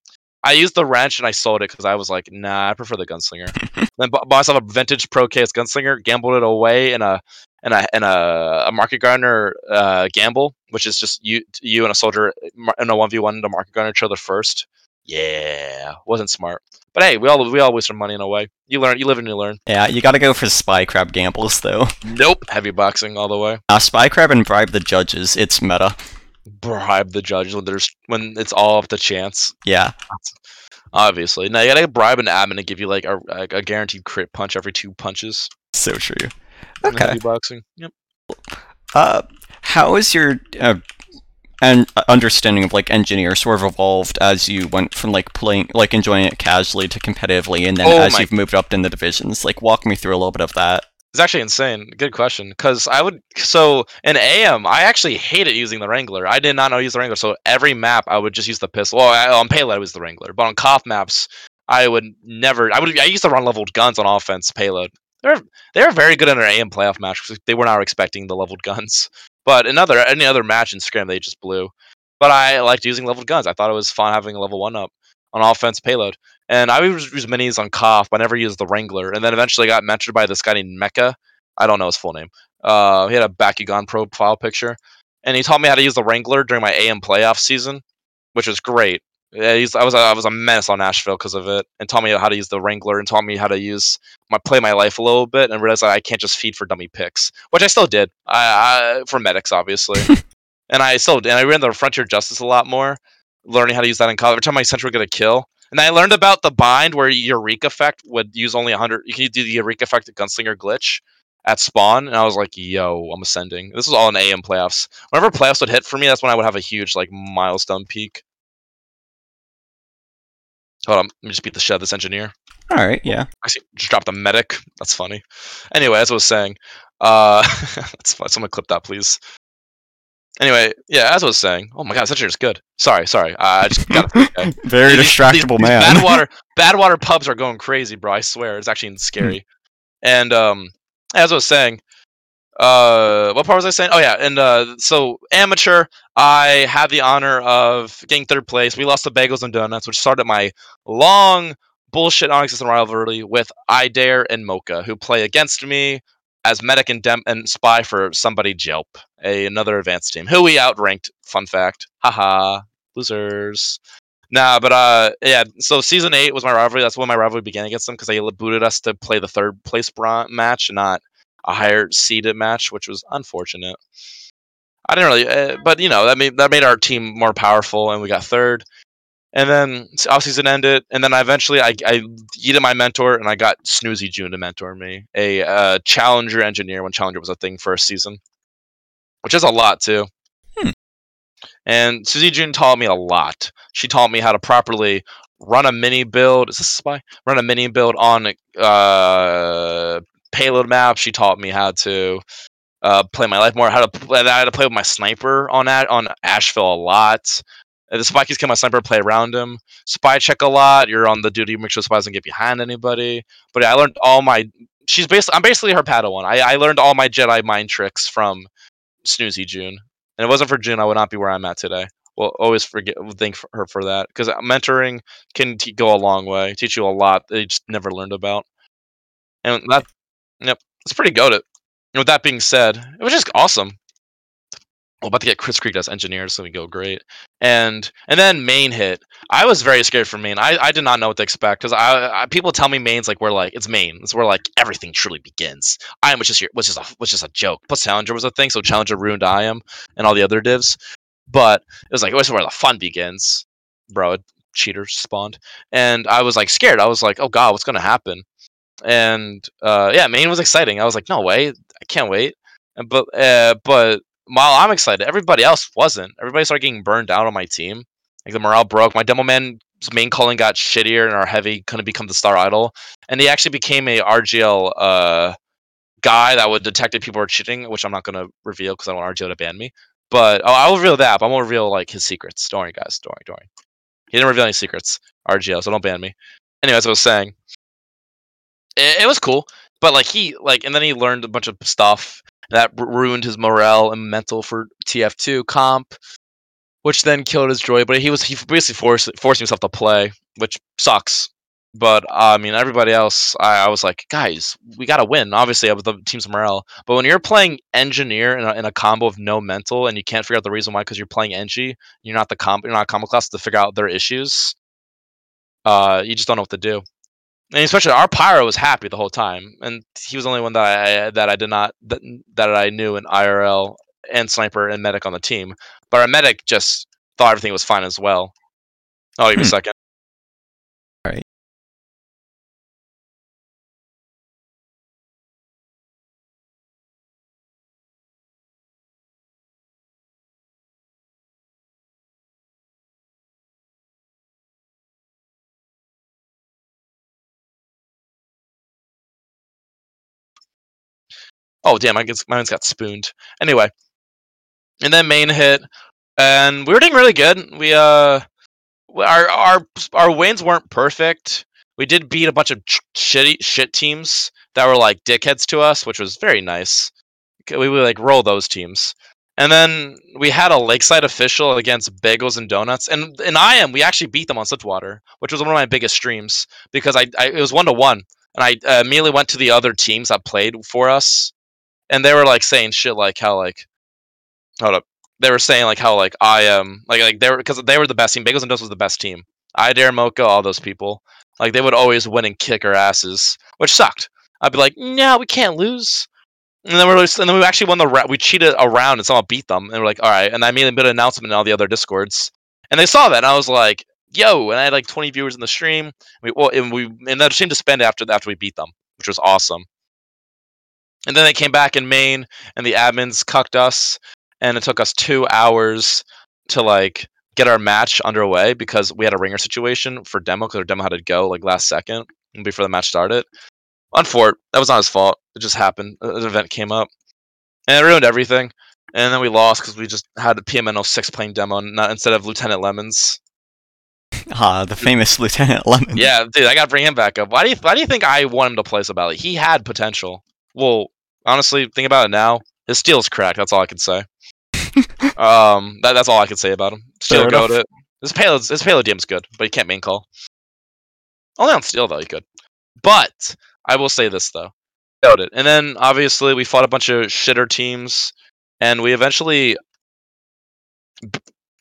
I used the wrench and I sold it because I was like, nah, I prefer the gunslinger. [laughs] then bought bought myself a vintage Pro KS gunslinger, gambled it away in a in a in a, a market gardener uh, gamble, which is just you you and a soldier mar- in a one v one to market gardener each other first. Yeah, wasn't smart. But hey, we all we all waste our money in a way. You learn, you live and you learn.
Yeah, you gotta go for spy crab gambles though. [laughs]
Nope, heavy boxing all the way.
Uh, spy crab and bribe the judges. It's meta.
Bribe the judges when there's when it's all up to chance.
Yeah.
Obviously, now you gotta bribe an admin to give you like a, a, a guaranteed crit punch every two punches.
So true. Okay.
heavy boxing. Yep.
Uh, how is your uh, and understanding of like engineer sort of evolved as you went from like playing like enjoying it casually to competitively, and then
Oh
as
my-
you've moved up in the divisions? Like, walk me through a little bit of that.
It's actually insane. Good question. Because I would so in AM, I actually hated using the Wrangler. I did not know use the Wrangler. So every map, I would just use the pistol. Well, I, on payload, I was the Wrangler, but on KOTH maps, I would never. I would. I used to run leveled guns on offense payload. They're they're very good in an AM playoff match. They were not expecting the leveled guns, but another any other match in Scram, they just blew. But I liked using leveled guns. I thought it was fun having a level one up on offense payload. And I would use minis on KOTH, but I never used the Wrangler. And then eventually got mentored by this guy named Mecha. I don't know his full name. Uh, he had a Bakugan profile picture, and he taught me how to use the Wrangler during my AM playoff season, which was great. Yeah, he's, I was a, I was a menace on Ashville because of it, and taught me how to use the Wrangler and taught me how to use my play my life a little bit, and realized that I can't just feed for dummy picks, which I still did. I, I for medics obviously, [laughs] and I still and I ran the Frontier Justice a lot more, learning how to use that in college. Every time my sentry would get a kill, and I learned about the bind where Eureka effect would use only 100. You can do the Eureka effect at gunslinger glitch at spawn, and I was like, "Yo, I'm ascending." This was all in AM playoffs. Whenever playoffs would hit for me, that's when I would have a huge like milestone peak. Hold on, let me just beat the shit out of this engineer.
All right. Yeah.
I see, just dropped a medic. That's funny. Anyway, as I was saying, uh, [laughs] that's fun. Someone clip that, please. Anyway, yeah, as I was saying, oh my god, this engineer's good. Sorry, sorry. Uh, I just got [laughs] okay.
Very
These-
distractible
these,
man.
These Badwater, [laughs] Badwater pubs are going crazy, bro. I swear, it's actually scary. and um, as I was saying, uh, what part was I saying? Oh yeah, and uh, so amateur, I had the honor of getting third place. We lost to Bagels and Donuts, which started my long bullshit non-existent rivalry with I Dare and Mocha, who play against me as medic and, dem- and spy for somebody Jelp, a another advanced team, who we outranked. Fun fact, haha, losers. Nah, but uh, yeah. So season eight was my rivalry. That's when my rivalry began against them because they booted us to play the third place match, not a higher seeded match, which was unfortunate. I didn't really, uh, but you know that made that made our team more powerful, and we got third. And then s- off season ended, and then I eventually I I yeeted my mentor, and I got Snoozy June to mentor me, a uh, Challenger engineer when Challenger was a thing for a season, which is a lot too.
Hmm.
And Snoozy June taught me a lot. She taught me how to properly run a mini build. Is this a spy? Run a mini build on uh, payload map. She taught me how to uh, play my life more. How to play, I had to play with my sniper on that on Ashville a lot. Uh, The spy keys kill my sniper, play around him. Spy check a lot. You're on the duty, make sure spy doesn't get behind anybody. But yeah, I learned all my. She's basically I'm basically her Padawan. I, I learned all my Jedi mind tricks from Snoozy June, And it wasn't for June, I would not be where I'm at today. Well, always forget thank her for that because mentoring can t- go a long way, teach you a lot that you just never learned about. And that, yep, it's pretty goaded. And with that being said, it was just awesome. We're about to get Chris Creek as engineers, so we go great. And and then main hit. I was very scared for main. I, I did not know what to expect because I, I people tell me main's like we're like it's main. It's where like everything truly begins. I am was just here was just a was just a joke. Plus Challenger was a thing, so Challenger ruined I am and all the other divs. But it was like it was where the fun begins, bro. Cheater spawned, and I was like scared. I was like, oh god, what's gonna happen? And uh, yeah, main was exciting. I was like, no way, I can't wait. But uh, but while I'm excited, everybody else wasn't. Everybody started getting burned out on my team. Like the morale broke. My demo man's main calling got shittier, and our heavy couldn't become the star idol. And he actually became a RGL uh, guy that would detect if people were cheating, which I'm not to reveal because I want RGL to ban me. But oh, I'll reveal that. But I won't reveal like his secrets. Don't worry, guys. Don't worry. Don't worry. He didn't reveal any secrets. RGL, so don't ban me. Anyway, as I was saying, it, it was cool. But like he like, and then he learned a bunch of stuff that ruined his morale and mental for TF2 comp, which then killed his joy. But he was he basically forced forced himself to play, which sucks. But I mean, everybody else, I, I, was like, guys, we gotta win. Obviously, with the team's morale. But when you're playing engineer in a, in a combo of no mental, and you can't figure out the reason why because you're playing Engie, you're not the comp, you're not a combo class to figure out their issues. Uh, you just don't know what to do and especially our pyro was happy the whole time, and he was the only one that I that I did not that, that I knew in IRL and sniper and medic on the team. But our medic just thought everything was fine as well. I'll give you a hmm. second. Oh damn, I guess mine's got spooned. Anyway, and then main hit, and we were doing really good. We uh, our our our wins weren't perfect. We did beat a bunch of shitty shit teams that were like dickheads to us, which was very nice. We would like roll those teams. And then we had a lakeside official against Bagels and Donuts, and and I am we actually beat them on Swiftwater, which was one of my biggest streams because I, I it was one to one, and I uh, immediately went to the other teams that played for us and they were like saying shit like how like hold up they were saying like how like I am um, like like they were because they were the best team. Bagels and Dust was the best team. I dare Mocha, all those people. Like they would always win and kick our asses, which sucked. I'd be like, no, we can't lose. And then we're and then we actually won the we cheated around and somehow beat them. And we're like, all right. And I made a bit of announcement in all the other discords, and they saw that. And I was like, yo. And I had like 20 viewers in the stream. We well, and we and seemed to spend after after we beat them, which was awesome. And then they came back in main, and the admins cucked us, and it took us two hours to like get our match underway because we had a ringer situation for demo because our demo had to go like last second before the match started. Unfort, that was not his fault. It just happened. An event came up, and it ruined everything. And then we lost because we just had a PMNO six playing demo not, instead of Lieutenant Lemons. [laughs]
Ah, the famous [laughs] Lieutenant Lemons.
Yeah, dude, I gotta bring him back up. Why do you Why do you think I want him to play so badly? He had potential. Well, honestly, think about it now. His steel's cracked. That's all I can say. [laughs] um, that, that's all I can say about him. Still go to it. His payload, his payload DM's good, but he can't main call. Only on steel though, he could. But I will say this though, it. And then obviously we fought a bunch of shitter teams, and we eventually,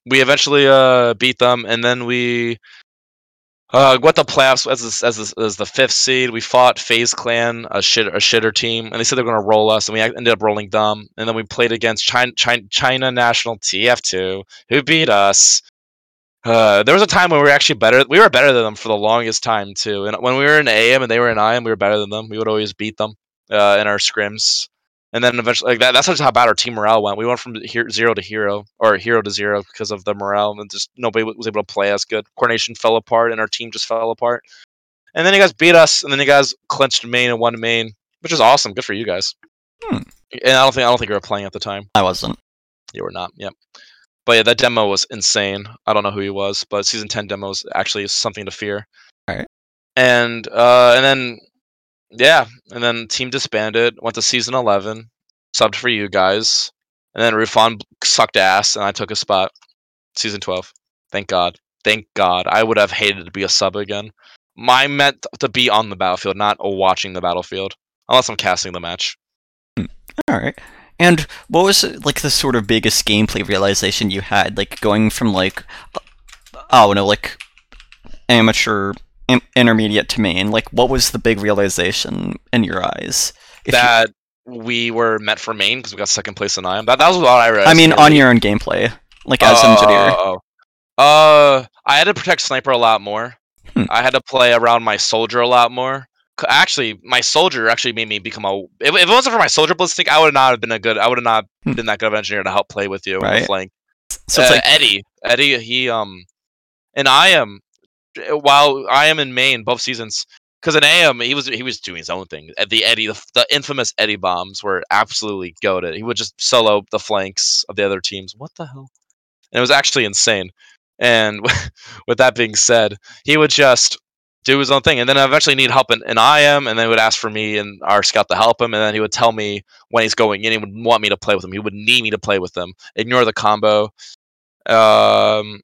we eventually uh beat them, and then we uh, got the playoffs as as as the fifth seed. We fought Phase Clan, a shit a shitter team, and they said they're going to roll us, and we ended up rolling them. And then we played against China China, China National TF2, who beat us. Uh, there was a time when we were actually better. We were better than them for the longest time too. And when we were in AM and they were in IM, we were better than them. We would always beat them uh, in our scrims and then eventually like that, that's just how bad our team morale went. We went from zero to hero or hero to zero because of the morale, and just nobody was able to play us good. Coordination fell apart, and our team just fell apart. And then you guys beat us, and then you guys clinched main and won main, which is awesome. Good for you guys. Hmm. And I don't think I don't think you were playing at the time.
I wasn't.
You were not. Yep. But yeah, that demo was insane. I don't know who he was, but season ten demos actually is something to fear.
All right.
And uh, and then yeah, and then team disbanded, went to season 11, subbed for you guys, and then Rufon sucked ass, and I took a spot. Season twelve. Thank God. Thank God. I would have hated to be a sub again. My meant to be on the battlefield, not watching the battlefield, unless I'm casting the match. Hmm.
All right. And what was like the sort of biggest gameplay realization you had, like going from like, uh, oh no, like amateur, in- intermediate to main? Like, what was the big realization in your eyes? If you-
that we were meant for main because we got second place in IM. That that was what I realized.
I mean, on your own gameplay, like as
Oh,
engineer.
oh. Uh, I had to protect sniper a lot more.
Hmm.
I had to play around my soldier a lot more. Actually, my soldier actually made me become a. If, if it wasn't for my soldier ballistic, I would not have been a good. I would have not
Hmm.
been that good of an engineer to help play with you on
Right.
the flank.
So it's
Uh,
like,
Eddie, Eddie, he um, and I am, while I am in main both seasons, because in AM he was he was doing his own thing. Uh, The Eddie, the, the infamous Eddie bombs were absolutely goaded. He would just solo the flanks of the other teams. What the hell? And it was actually insane. And [laughs] with that being said, he would just do his own thing, and then eventually need help in, in IM, and then would ask for me and our scout to help him, and then he would tell me when he's going in, he would want me to play with him. He would need me to play with him. Ignore the combo. Um,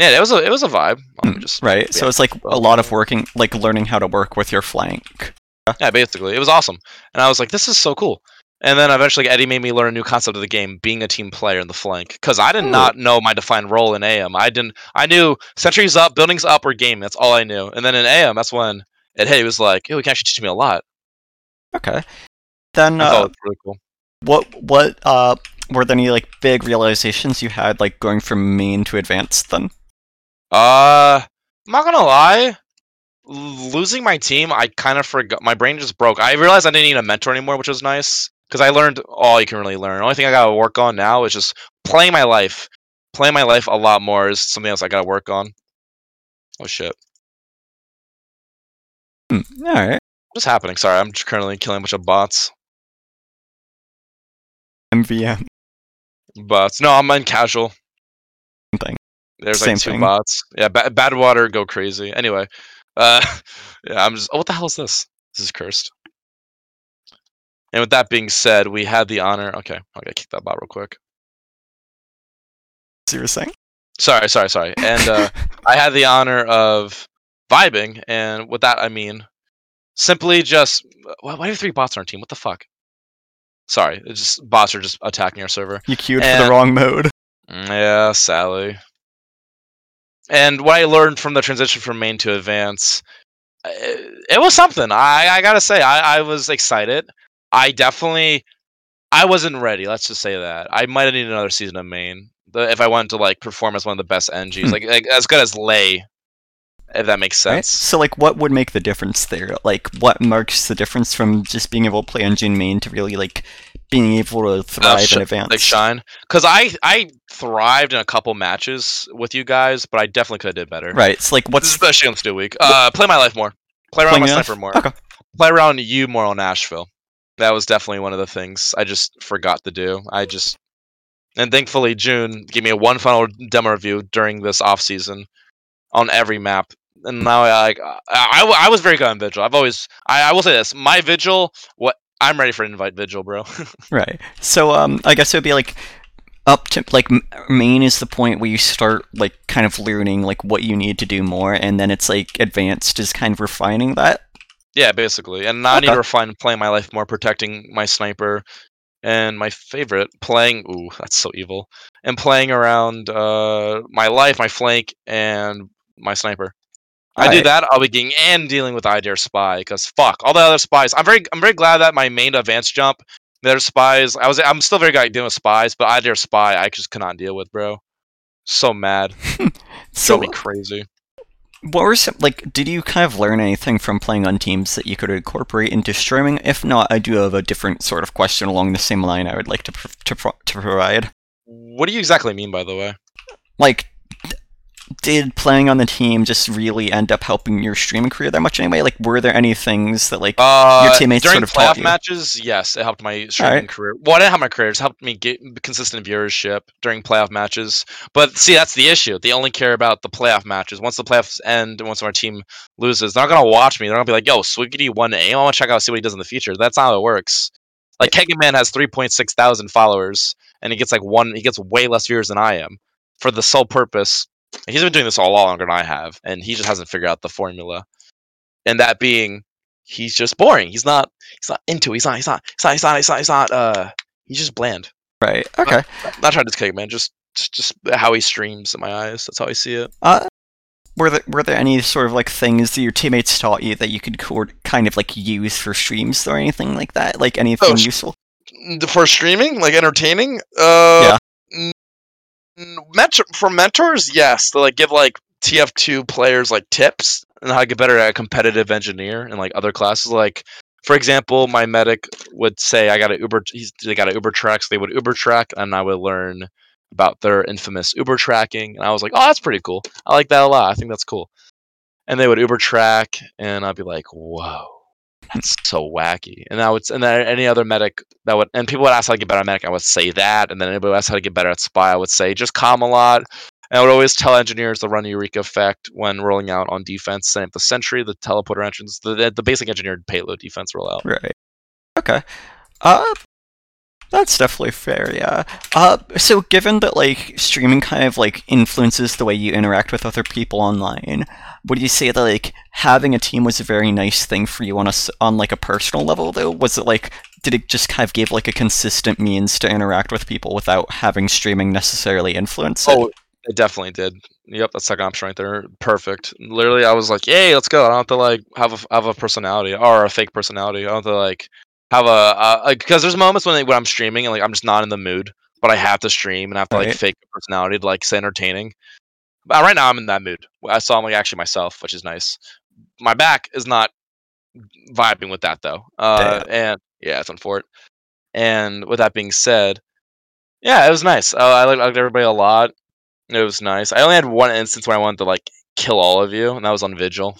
yeah, it was a it was a vibe. I'm
Hmm,
just
right. So it's like a lot of working, like learning how to work with your flank.
yeah, basically, it was awesome, and I was like, this is so cool. And then eventually, Eddie made me learn a new concept of the game, being a team player in the flank, because I did
Ooh.
not know my defined role in AM. I didn't. I knew sentries up, buildings up, or game. That's all I knew. And then in AM, that's when it hit. He was like, "Oh, he can actually teach me a lot."
Okay. Then, uh,
it really cool.
what what uh were there any like big realizations you had like going from main to advanced? Then.
Uh, I'm not gonna lie. Losing my team, I kind of forgot. My brain just broke. I realized I didn't need a mentor anymore, which was nice because I learned all you can really learn. The only thing I gotta work on now is just playing my life. Playing my life a lot more is something else I gotta work on. Oh shit,
Hmm, All right.
what's happening? Sorry, I'm just currently killing a bunch of bots.
MVM
Bots. No, I'm in casual.
thing.
There's
Same
like two
thing.
bots. Yeah, ba- bad water go crazy. Anyway, uh, [laughs] yeah, I'm just. Oh, what the hell is this? This is cursed. And with that being said, we had the honor. Okay, I'll get kick that bot real quick.
So you were saying?
Sorry, sorry, sorry. And uh, [laughs] I had the honor of vibing, and with that I mean simply just. Why, why do three bots on our team? What the fuck? Sorry, it's just bots are just attacking our server.
You queued for the wrong mode.
Mm, Yeah, Sally. And what I learned from the transition from main to advance, uh, it was something. I, I gotta say, I, I was excited. I definitely, I wasn't ready. Let's just say that. I might have needed another season of main if I wanted to like perform as one of the best Engies,
Hmm.
like, like as good as Lay, if that makes
Right?
sense.
So like, what would make the difference there? Like, what marks the difference from just being able to play on June main to really like being able to thrive
sh-
in advance?
Like shine, because I I thrived in a couple matches with you guys, but I definitely could have did better.
Right. So like, what's
especially on Steel Week. Uh, play my life more. Play around my sniper more.
Okay.
Play around you more on Ashville. That was definitely one of the things I just forgot to do. I just and thankfully June gave me a one final demo review during this off season on every map. And now I, I, I, I was very good on Vigil. I've always I, I will say this: my Vigil, what I'm ready for an invite Vigil, bro. [laughs]
Right. So um, I guess it would be like up to like main is the point where you start like kind of learning like what you need to do more, and then it's like advanced is kind of refining that.
Yeah, basically. And now I need to refine playing my life more, protecting my sniper, and my favorite, playing. Ooh, that's so evil. And playing around uh, my life, my flank, and my sniper. I do that. I'll be getting and dealing with IDAR spy because fuck all the other spies. I'm very, I'm very glad that my main advanced jump. There's spies. I was, I'm still very good at dealing with spies, but IDAR spy, I just cannot deal with, bro. So mad, [laughs]
So
me crazy.
what were some like? Did you kind of learn anything from playing on teams that you could incorporate into streaming? If not, I do have a different sort of question along the same line. I would like to pr- to pro- to provide.
What do you exactly mean, by the way?
Like, did playing on the team just really end up helping your streaming career that much anyway? Like, were there any things that like
Uh,
teammates
during
sort of
playoff matches, yes, it helped my streaming
Alright.
career. Well, I didn't have my career; it just helped me get consistent viewership during playoff matches. But see, that's the issue. They only care about the playoff matches. Once the playoffs end, and once our team loses, they're not gonna watch me. They're gonna be like, "Yo, Swiggity won aim. I want to check out see what he does in the future." That's not how it works. Like Kegaman has three point six thousand followers, and he gets like one. He gets way less viewers than I am, for the sole purpose. He's been doing this all a lot longer than I have, and he just hasn't figured out the formula. And that being, he's just boring. He's not. He's not into. It. He's not. He's not. He's not. He's not. He's not. He's not. Uh, he's just bland.
Right. Okay.
Not trying to Kegaman. Just, just, just how he streams in my eyes. That's how I see it.
Uh, were there were there any sort of like things that your teammates taught you that you could co- kind of like use for streams or anything like that? Like anything
Oh,
useful?
for streaming, like entertaining. Uh, yeah. Mentor for mentors, yes. They like give like TF two players like tips and how to get better at a competitive engineer and like other classes. Like for example, my medic would say, "I got a Uber." He's they got a Uber track, so they would Uber track, and I would learn about their infamous Uber tracking. And I was like, "Oh, that's pretty cool. I like that a lot. I think that's cool." And they would Uber track, and I'd be like, "Whoa." That's so wacky, and I would, and then any other medic that would, and people would ask how to get better at medic, I would say that, and then anybody would ask how to get better at spy, I would say just calm a lot, and I would always tell engineers to run Eureka effect when rolling out on defense. Same with the sentry, the teleporter entrance, the, the, the basic engineered payload defense rollout.
Right. Okay. Uh that's definitely fair, yeah. Uh so given that like streaming kind of like influences the way you interact with other people online, would you say that like having a team was a very nice thing for you on a on like a personal level though? Was it like did it just kind of give like a consistent means to interact with people without having streaming necessarily influence it?
Oh, it definitely did. Yep, that's second option right there. Perfect. Literally, I was like, "Yay, let's go!" I don't have to like have a have a personality or a fake personality. I don't have to like have a uh, because there's moments when when I'm streaming and like I'm just not in the mood, but I have to stream and I have to like
Right.
fake a personality to like stay entertaining. But right now I'm in that mood. I saw I'm like actually myself, which is nice. My back is not vibing with that though. Uh, and yeah, it's unfortunate. And with that being said, yeah, it was nice. Uh, I liked, liked everybody a lot. It was nice. I only had one instance where I wanted to like kill all of you, and that was on Vigil.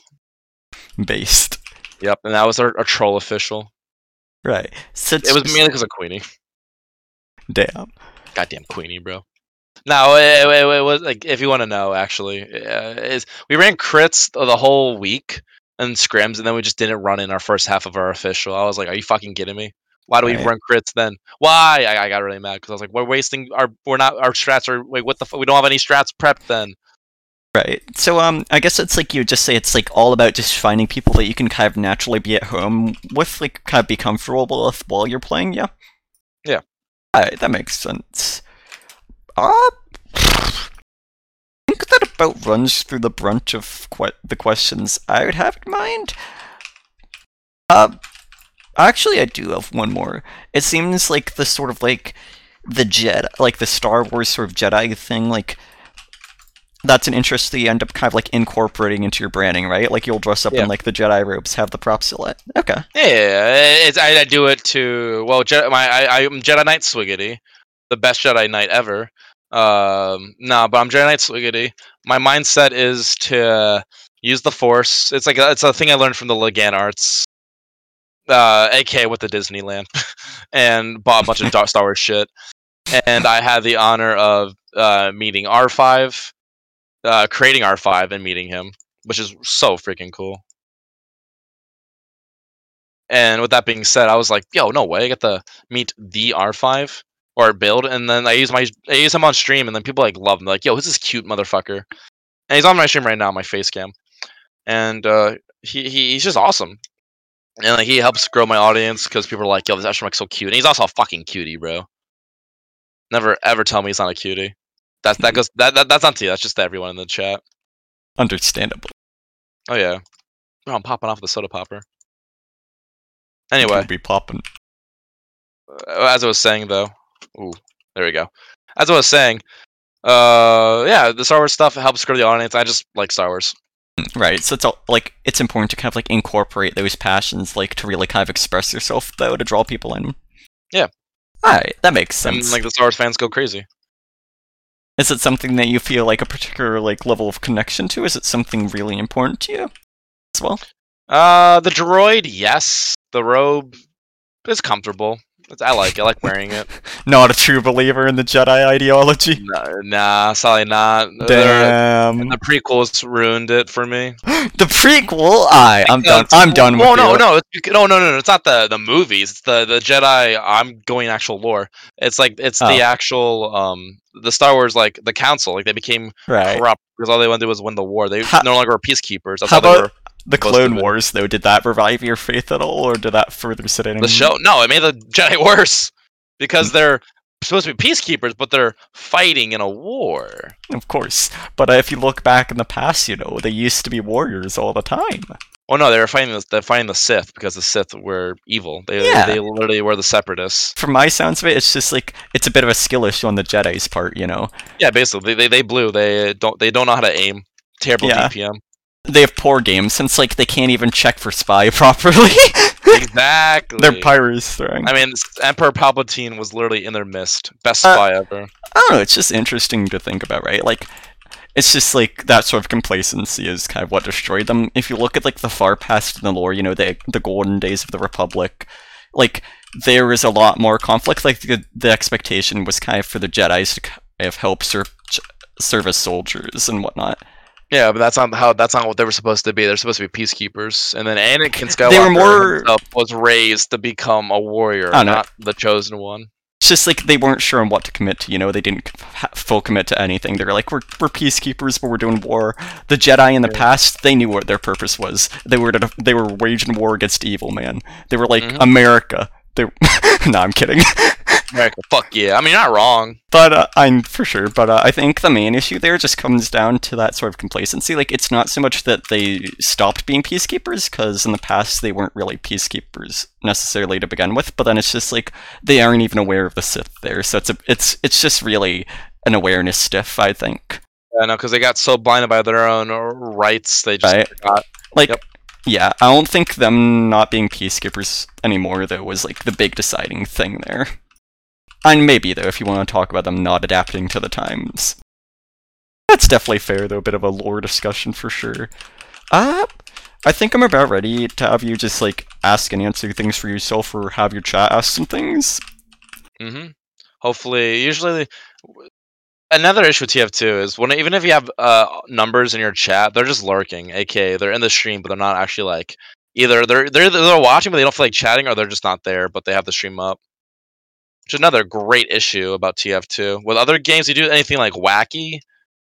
Based.
Yep, and that was our, our troll official.
Right. So
It was mainly because of Queenie.
damn.
Goddamn Queenie, bro. No, it, it, it was like if you want to know, actually, uh, is we ran crits the whole week and scrims, and then we just didn't run in our first half of our official. I was like, "Are you fucking kidding me? Why do we
Right.
run crits then? Why?" I, I got really mad because I was like, "We're wasting our we're not our strats are wait what the we don't have any strats prepped then."
Right. So um I guess it's like you just say it's like all about just finding people that you can kind of naturally be at home with, like kind of be comfortable with while you're playing, yeah?
Yeah.
Alright, that makes sense. Uh I think that about runs through the brunt of que- the questions I would have in mind. Uh actually I do have one more. It seems like the sort of like the Jedi like the Star Wars sort of Jedi thing, like that's an interest that you end up kind of like incorporating into your branding, right? Like you'll dress up
Yeah.
in like the Jedi robes, have the prop silhouette. Okay.
Yeah, I, I do it to well, Je- my I, I'm Jedi Knight Swiggity, the best Jedi Knight ever. Um, no, but I'm Jedi Knight Swiggity. My mindset is to use the Force. It's like a, it's a thing I learned from the Legan Arts, uh, aka with the Disneyland, [laughs] and bought a bunch of Star Wars shit. And I had the honor of uh, meeting R5, uh, creating R5, and meeting him, which is so freaking cool. And with that being said, I was like, "Yo, no way! I get to meet the R5 or build." And then I use my I use him on stream, and then people like love him. They're like, "Yo, who's this cute motherfucker?" And he's on my stream right now, my face cam, and uh, he, he he's just awesome. And like he helps grow my audience because people are like, "Yo, this Astromech's so cute," and he's also a fucking cutie, bro. Never ever tell me he's not a cutie. That's that goes that, that that's not to you. That's just to everyone in the chat.
Understandable.
Oh yeah, bro, I'm popping off the soda popper. Anyway,
be popping.
uh, as I was saying though, ooh, there we go. As I was saying, uh, yeah, the Star Wars stuff helps grow the audience. I just like Star Wars.
Right. So it's all, like it's important to kind of like incorporate those passions, like to really kind of express yourself though, to draw people in.
Yeah.
Alright, that makes sense.
And like the Star Wars fans go crazy.
Is it something that you feel like a particular like level of connection to? Is it something really important to you as well?
Uh, the droid, yes. The robe is comfortable. I like it. I like wearing it. [laughs]
Not a true believer in the Jedi ideology.
Nah, nah sorry, not.
Damn.
The prequels ruined it for me. [gasps]
The prequel. I. I'm done.
Because-
I'm done with
Well, no, no, no, no, no, no. It's not the the movies. It's the the Jedi. I'm going actual lore. It's like it's
Oh.
the actual um the Star Wars like the Council. Like they became corrupt because all they wanted to do was win the war. They no longer were peacekeepers. That's
how about
were.
The Clone. Wars, though, did that revive your faith at all, or did that further sit in?
The show. No, it made the Jedi [laughs] worse
Hmm.
because they're supposed to be peacekeepers, but they're fighting in a war.
Of course. But uh, if you look back in the past, you know, they used to be warriors all the time.
Oh no, they were fighting. The, they're fighting the Sith because the Sith were evil. They
Yeah.
they literally were the Separatists.
From my sounds of it, it's just like it's a bit of a skill issue on the Jedi's part, you know.
Yeah, basically, they, they they blew. They don't they don't know how to aim. Terrible
Yeah.
DPM.
They have poor games since like they can't even check for spy [laughs] properly.
Exactly.
They're pirates throwing.
I mean, Emperor Palpatine was literally in their midst. Best
Uh,
spy ever.
I don't know. It's just interesting to think about, right? Like, it's just like that sort of complacency is kind of what destroyed them. If you look at like the far past in the lore, you know, the the golden days of the Republic, like there is a lot more conflict. Like the, the expectation was kind of for the Jedi's to kind of help serve serve as soldiers and whatnot.
Yeah, but that's not how. That's not what they were supposed to be. They're supposed to be peacekeepers. And then Anakin Skywalker [laughs]
They were more-
was raised to become a warrior,
know.
not the chosen one.
It's just like they weren't sure on what to commit to. You know, they didn't full commit to anything. They were like, "We're we're peacekeepers, but we're doing war." The Jedi in the
Yeah.
past, they knew what their purpose was. They were to, they were waging war against evil, man. They were like
Mhm.
America. They [laughs] no, I'm kidding. [laughs]
America, fuck yeah. I mean, you're not wrong.
but uh, I'm for sure. But uh, I think the main issue there just comes down to that sort of complacency. Like it's not so much that they stopped being peacekeepers, because in the past they weren't really peacekeepers necessarily to begin with. But then it's just like they aren't even aware of the Sith there. So it's a, it's it's just really an awareness stiff, I think.
I know because they got so blinded by their own rights, they just
Right.
forgot.
Like.
Yep.
Yeah, I don't think them not being peacekeepers anymore though was like the big deciding thing there. And maybe though, if you want to talk about them not adapting to the times. That's definitely fair though, a bit of a lore discussion for sure. Uh I think I'm about ready to have you just like ask and answer things for yourself or have your chat ask some things.
Mm-hmm. Hopefully, usually, another issue with TF2 is when even if you have uh, numbers in your chat, they're just lurking. aka they're in the stream, but they're not actually like either they're they're they're watching, but they don't feel like chatting, or they're just not there, but they have the stream up. Which another great issue about TF2. With other games, you do anything like wacky.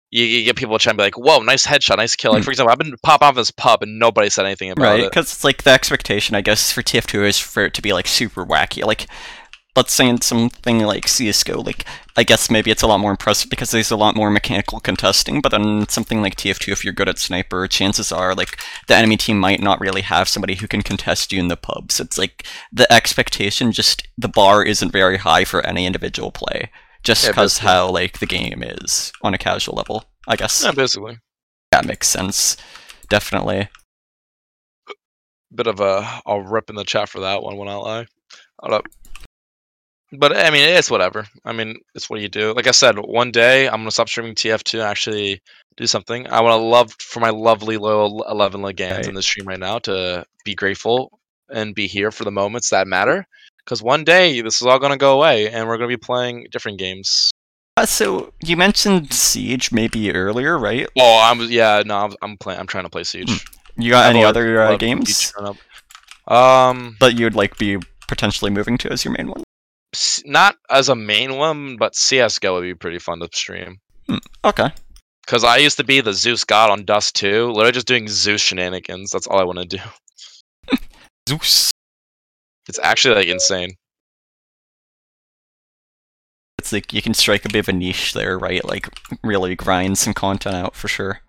You, you get people chatting, be like, "Whoa, nice headshot, nice kill." Like
Hmm.
for example, I've been pop off this pub and nobody said anything about
right?
it.
Because it's like the expectation, I guess, for TF2 is for it to be like super wacky. Like, let's say in something like CSGO, like I guess maybe it's a lot more impressive because there's a lot more mechanical contesting. But then something like TF2, if you're good at sniper, chances are like the enemy team might not really have somebody who can contest you in the pubs. So it's like the expectation, just the bar isn't very high for any individual play, just because
basically.
how like the game is on a casual level. I guess
Yeah, basically.
that makes sense. Definitely.
bit of a I'll rip in the chat for that one when I lie. Hold up. But I mean, it's whatever. I mean, it's what you do. Like I said, one day I'm gonna stop streaming TF2 and actually do something. I want to love for my lovely loyal 11 Legans
Right.
in the stream right now to be grateful and be here for the moments that matter. Because one day this is all gonna go away, and we're gonna be playing different games.
Uh, so you mentioned Siege maybe earlier, right?
Oh, I'm yeah. No, I'm, I'm playing. I'm trying to play Siege.
You got
I've
any other uh, games
Siege growing up. Um,
that you'd like be potentially moving to as your main one?
Not as a main one, but CS:GO would be pretty fun to stream.
Hmm, okay.
Because I used to be the Zeus god on Dust 2, literally just doing Zeus shenanigans. That's all I want to do. [laughs]
Zeus.
It's actually like insane.
It's like you can strike a bit of a niche there, right? Like really grind some content out for sure.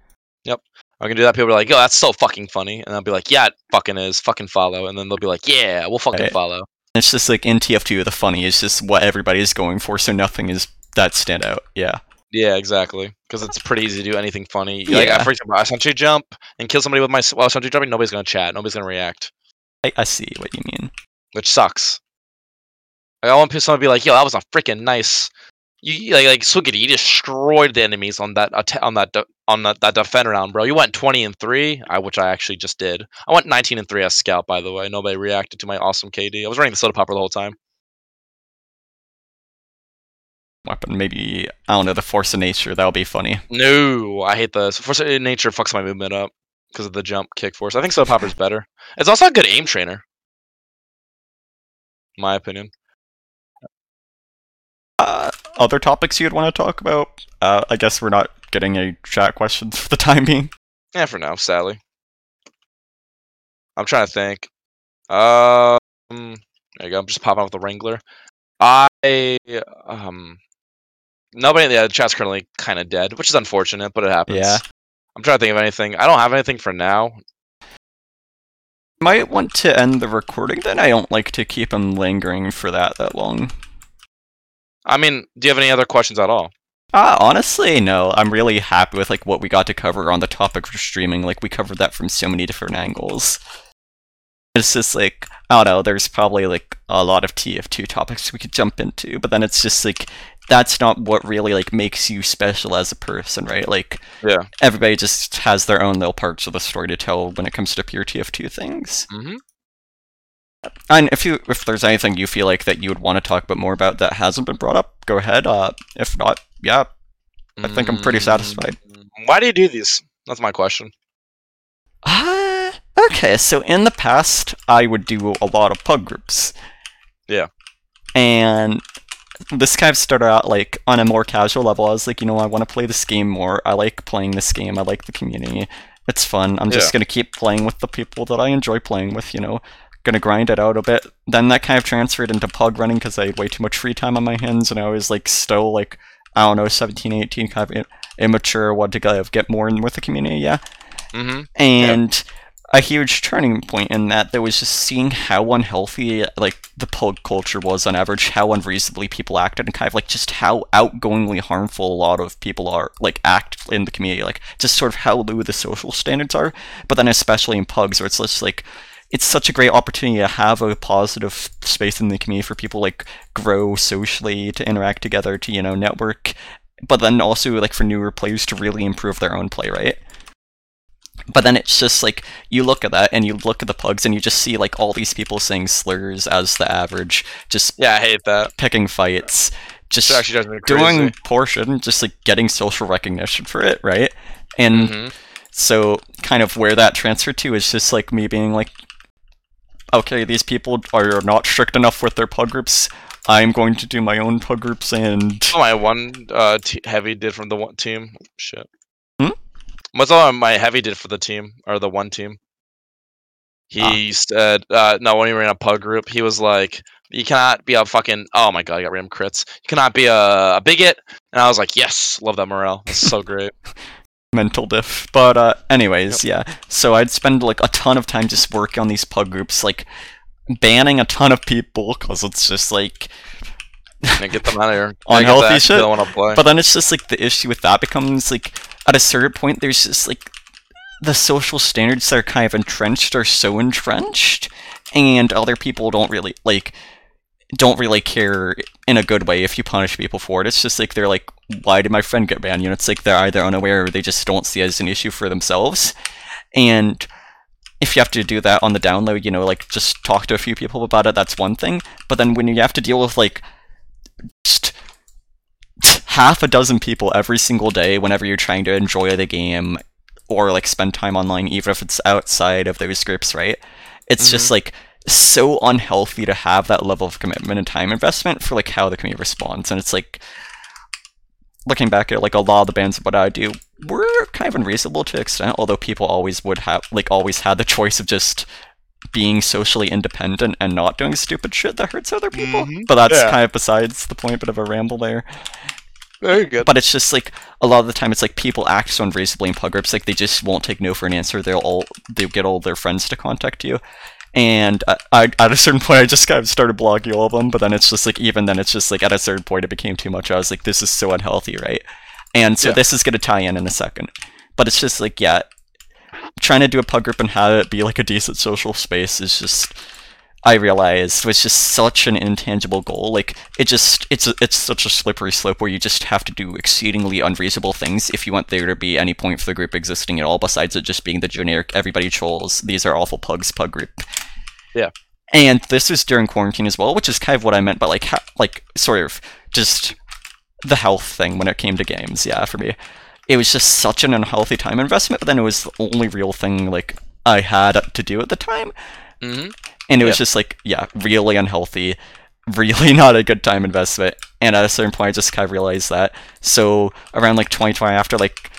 Yep.
I can do that. People are like, "Yo, that's so fucking funny," and I'll be like, "Yeah, it fucking is. Fucking follow." And then they'll be like, "Yeah, we'll fucking
Right.
follow."
It's just like in TF2, the funny is just what everybody is going for, so nothing is that stand out. Yeah.
Yeah, exactly. Because it's pretty easy to do anything funny. Like,
Yeah.
for example, I sentry jump and kill somebody with my while sentry jumping. Nobody's gonna chat. Nobody's gonna react,
I, I see what you mean.
which sucks. Like, I want someone to be like, "Yo, that was a freaking nice." You like like Swiggy, you destroyed the enemies on that on that on that, that defender round, bro. You went twenty and three, I, which I actually just did. I went nineteen and three as scout, by the way. Nobody reacted to my awesome KD. I was running the soda popper the whole time.
weapon. Maybe I don't know the force of nature. That'll be funny.
No, I hate this. Force of nature fucks my movement up because of the jump kick force. I think Soda Popper's better. It's also a good aim trainer. My opinion.
Other topics you'd want to talk about? Uh, I guess we're not getting any chat questions [laughs] for the time being.
Yeah, for now, sadly. I'm trying to think. Um, there you go. I'm just popping up with the Wrangler. I um, nobody in the chat's currently kind of dead, which is unfortunate, but it happens.
Yeah.
I'm trying to think of anything. I don't have anything for now.
Might want to end the recording then. I don't like to keep them lingering for that that long.
I mean, do you have any other questions at all?
Uh, honestly, no. I'm really happy with like what we got to cover on the topic for streaming. Like we covered that from so many different angles. It's just like I don't know. There's probably like a lot of TF2 topics we could jump into, but then it's just like that's not what really like makes you special as a person, right? Like
Yeah.
everybody just has their own little parts of the story to tell when it comes to pure TF2 things.
Mm-hmm.
And if you if there's anything you feel like that you would want to talk about more about that hasn't been brought up, go ahead. Uh, if not, yeah, I think I'm pretty satisfied.
Mm, Why do you do these? That's my question.
Uh, okay, so in the past, I would do a lot of pub groups.
Yeah.
And this kind of started out like on a more casual level. I was like, you know, I want to play this game more. I like playing this game. I like the community. It's fun. I'm just
Yeah.
gonna keep playing with the people that I enjoy playing with. You know, gonna grind it out a bit. Then that kind of transferred into pug running because I had way too much free time on my hands, and I was like still like I don't know, 17, 18, kind of im- immature. Wanted to kind of get more in with the community. Yeah
Mm-hmm.
and a huge turning point in that there was just seeing how unhealthy like the pug culture was on average how unreasonably people acted and kind of like just how outgoingly harmful a lot of people are like act in the community like just sort of how low the social standards are but then especially in pugs where it's just like it's such a great opportunity to have a positive space in the community for people like grow socially to interact together to you know network but then also like for newer players to really improve their own play right but then it's just like you look at that and you look at the pugs and you just see like all these people saying slurs as the average, just
Yeah, I hate that.
picking fights, just
actually drives me
doing portion, just like getting social recognition for it, right? And
Mhm.
so kind of where that transferred to is just like me being like, okay, these people are not strict enough with their pug groups. I'm going to do my own pug groups and
Oh, my one uh, t- heavy did from the one team. Shit.
Hmm?
What's all my heavy did for the team or the one team? He
Ah.
said, uh, no, when he ran a pug group, he was like, "You cannot be a fucking oh my god, I got random crits. You cannot be a, a bigot." And I was like, "Yes, love that morale. It's so great." [laughs]
mental diff. But uh, anyways, yeah. So I'd spend like a ton of time just working on these pug groups, like banning a ton of people because it's just like.
Get them out of here. [laughs]
Unhealthy shit.
I don't want to play.
But then it's just like the issue with that becomes like at a certain point, there's just like the social standards that are kind of entrenched are so entrenched, and other people don't really like don't really care in a good way if you punish people for it. It's just like they're like, why did my friend get banned? You know, it's like they're either unaware or they just don't see it as an issue for themselves. And if you have to do that on the download, you know, like just talk to a few people about it, that's one thing. But then when you have to deal with like just half a dozen people every single day whenever you're trying to enjoy the game or like spend time online even if it's outside of those groups right it's just mm-hmm. like so unhealthy to have that level of commitment and time investment for like how the community responds and it's like looking back at like a lot of the bands of what i do we're kind of unreasonable to an extent although people always would have like always had the choice of just being socially independent and not doing stupid shit that hurts other people
Mhm.
but that's
Yeah.
kind of besides the point bit of a ramble there
Very good.
but it's just like a lot of the time it's like people act so unreasonably in pug groups like they just won't take no for an answer they'll all they'll get all their friends to contact you and I, I at a certain point i just kind of started blocking all of them but then it's just like even then it's just like at a certain point it became too much i was like this is so unhealthy right and so
Yeah.
this is going to tie in in a second but it's just like yeah trying to do a pug group and have it be like a decent social space is just I realized was just such an intangible goal. Like it just it's a, it's such a slippery slope where you just have to do exceedingly unreasonable things if you want there to be any point for the group existing at all. Besides it just being the generic everybody trolls. These are awful pugs pug group.
Yeah.
And this was during quarantine as well, which is kind of what I meant by like ha- like sort of just the health thing when it came to games. Yeah, for me, it was just such an unhealthy time investment. But then it was the only real thing like I had to do at the time,
hmm
and it was just like yeah, really unhealthy, really [laughs] not a good time investment. And at a certain point, I just kind of realized that. So around like 2020, after like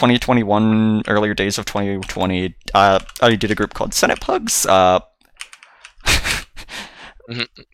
2021, earlier days of 2020, uh, I did a group called Senate Pugs. Uh, [laughs]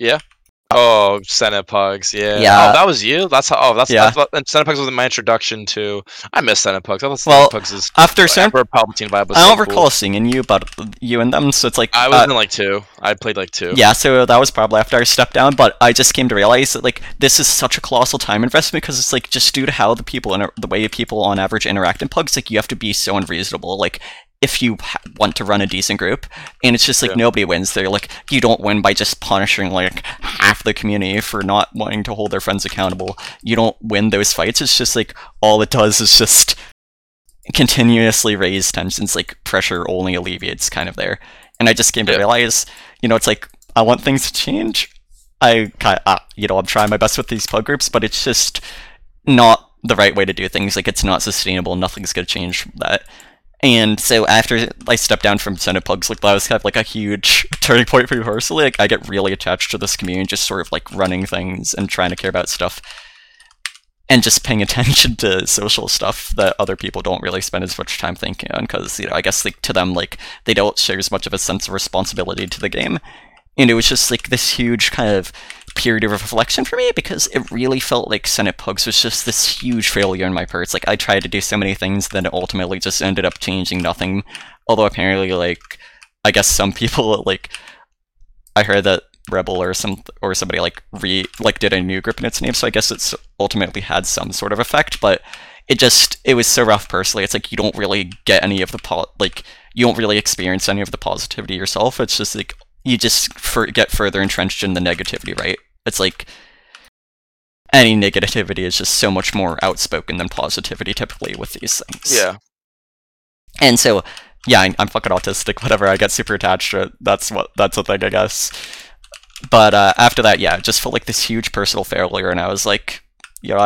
Oh, Cinepugs, yeah.
Yeah.
Oh, that was you. That's how. Oh, that's
Yeah.
that's what. And Cinepugs was my introduction to. I miss Cinepugs. I thought
Well,
Cinepugs is
after certain,
Emperor Palpatine vibe was
I
so
don't
cool.
recall seeing you, but you and them. So it's like
I was
uh,
in like two. I played like two.
Yeah, so that was probably after I stepped down, but I just came to realize that like this is such a colossal time investment because it's like just due to how the people inter- the way people on average interact in pugs, like you have to be so unreasonable. Like if you want to run a decent group, and it's just like
Yeah.
nobody wins. They're like you don't win by just punishing like half the community for not wanting to hold their friends accountable. You don't win those fights. It's just like all it does is just continuously raise tensions. Like pressure only alleviates kind of there. And I just came to
Yeah.
realize, you know, it's like I want things to change. I kind uh, you know, I'm trying my best with these pug groups, but it's just not the right way to do things. Like it's not sustainable. Nothing's gonna change from that. And so after I stepped down from Senate Pugs, like that was kind of like a huge [laughs] turning point for me personally. Like I get really attached to this community, just sort of like running things and trying to care about stuff. And just paying [laughs] attention to social stuff that other people don't really spend as much time thinking on, because you know, I guess like to them, like they don't share as much of a sense of responsibility to the game. And it was just like this huge kind of period of reflection for me because it really felt like Senate Pugs was just this huge failure in my parts. Like I tried to do so many things that ultimately just ended up changing nothing. Although apparently, like I guess some people [laughs] like I heard that Rebel or some or somebody like re like did a new group in its name, so I guess it's ultimately had some sort of effect. But it just it was so rough personally. It's like you don't really get any of the po- like you don't really experience any of the positivity yourself. It's just like you just for- get further entrenched in the negativity, right? It's like any negativity is just so much more outspoken than positivity typically with these things.
Yeah.
And so, yeah, I, I'm fucking autistic. [laughs] Whatever. I get super attached to it. That's what. That's a thing, I guess. But uh, after that, yeah, it just felt like this huge personal failure, and I was like, you know, I,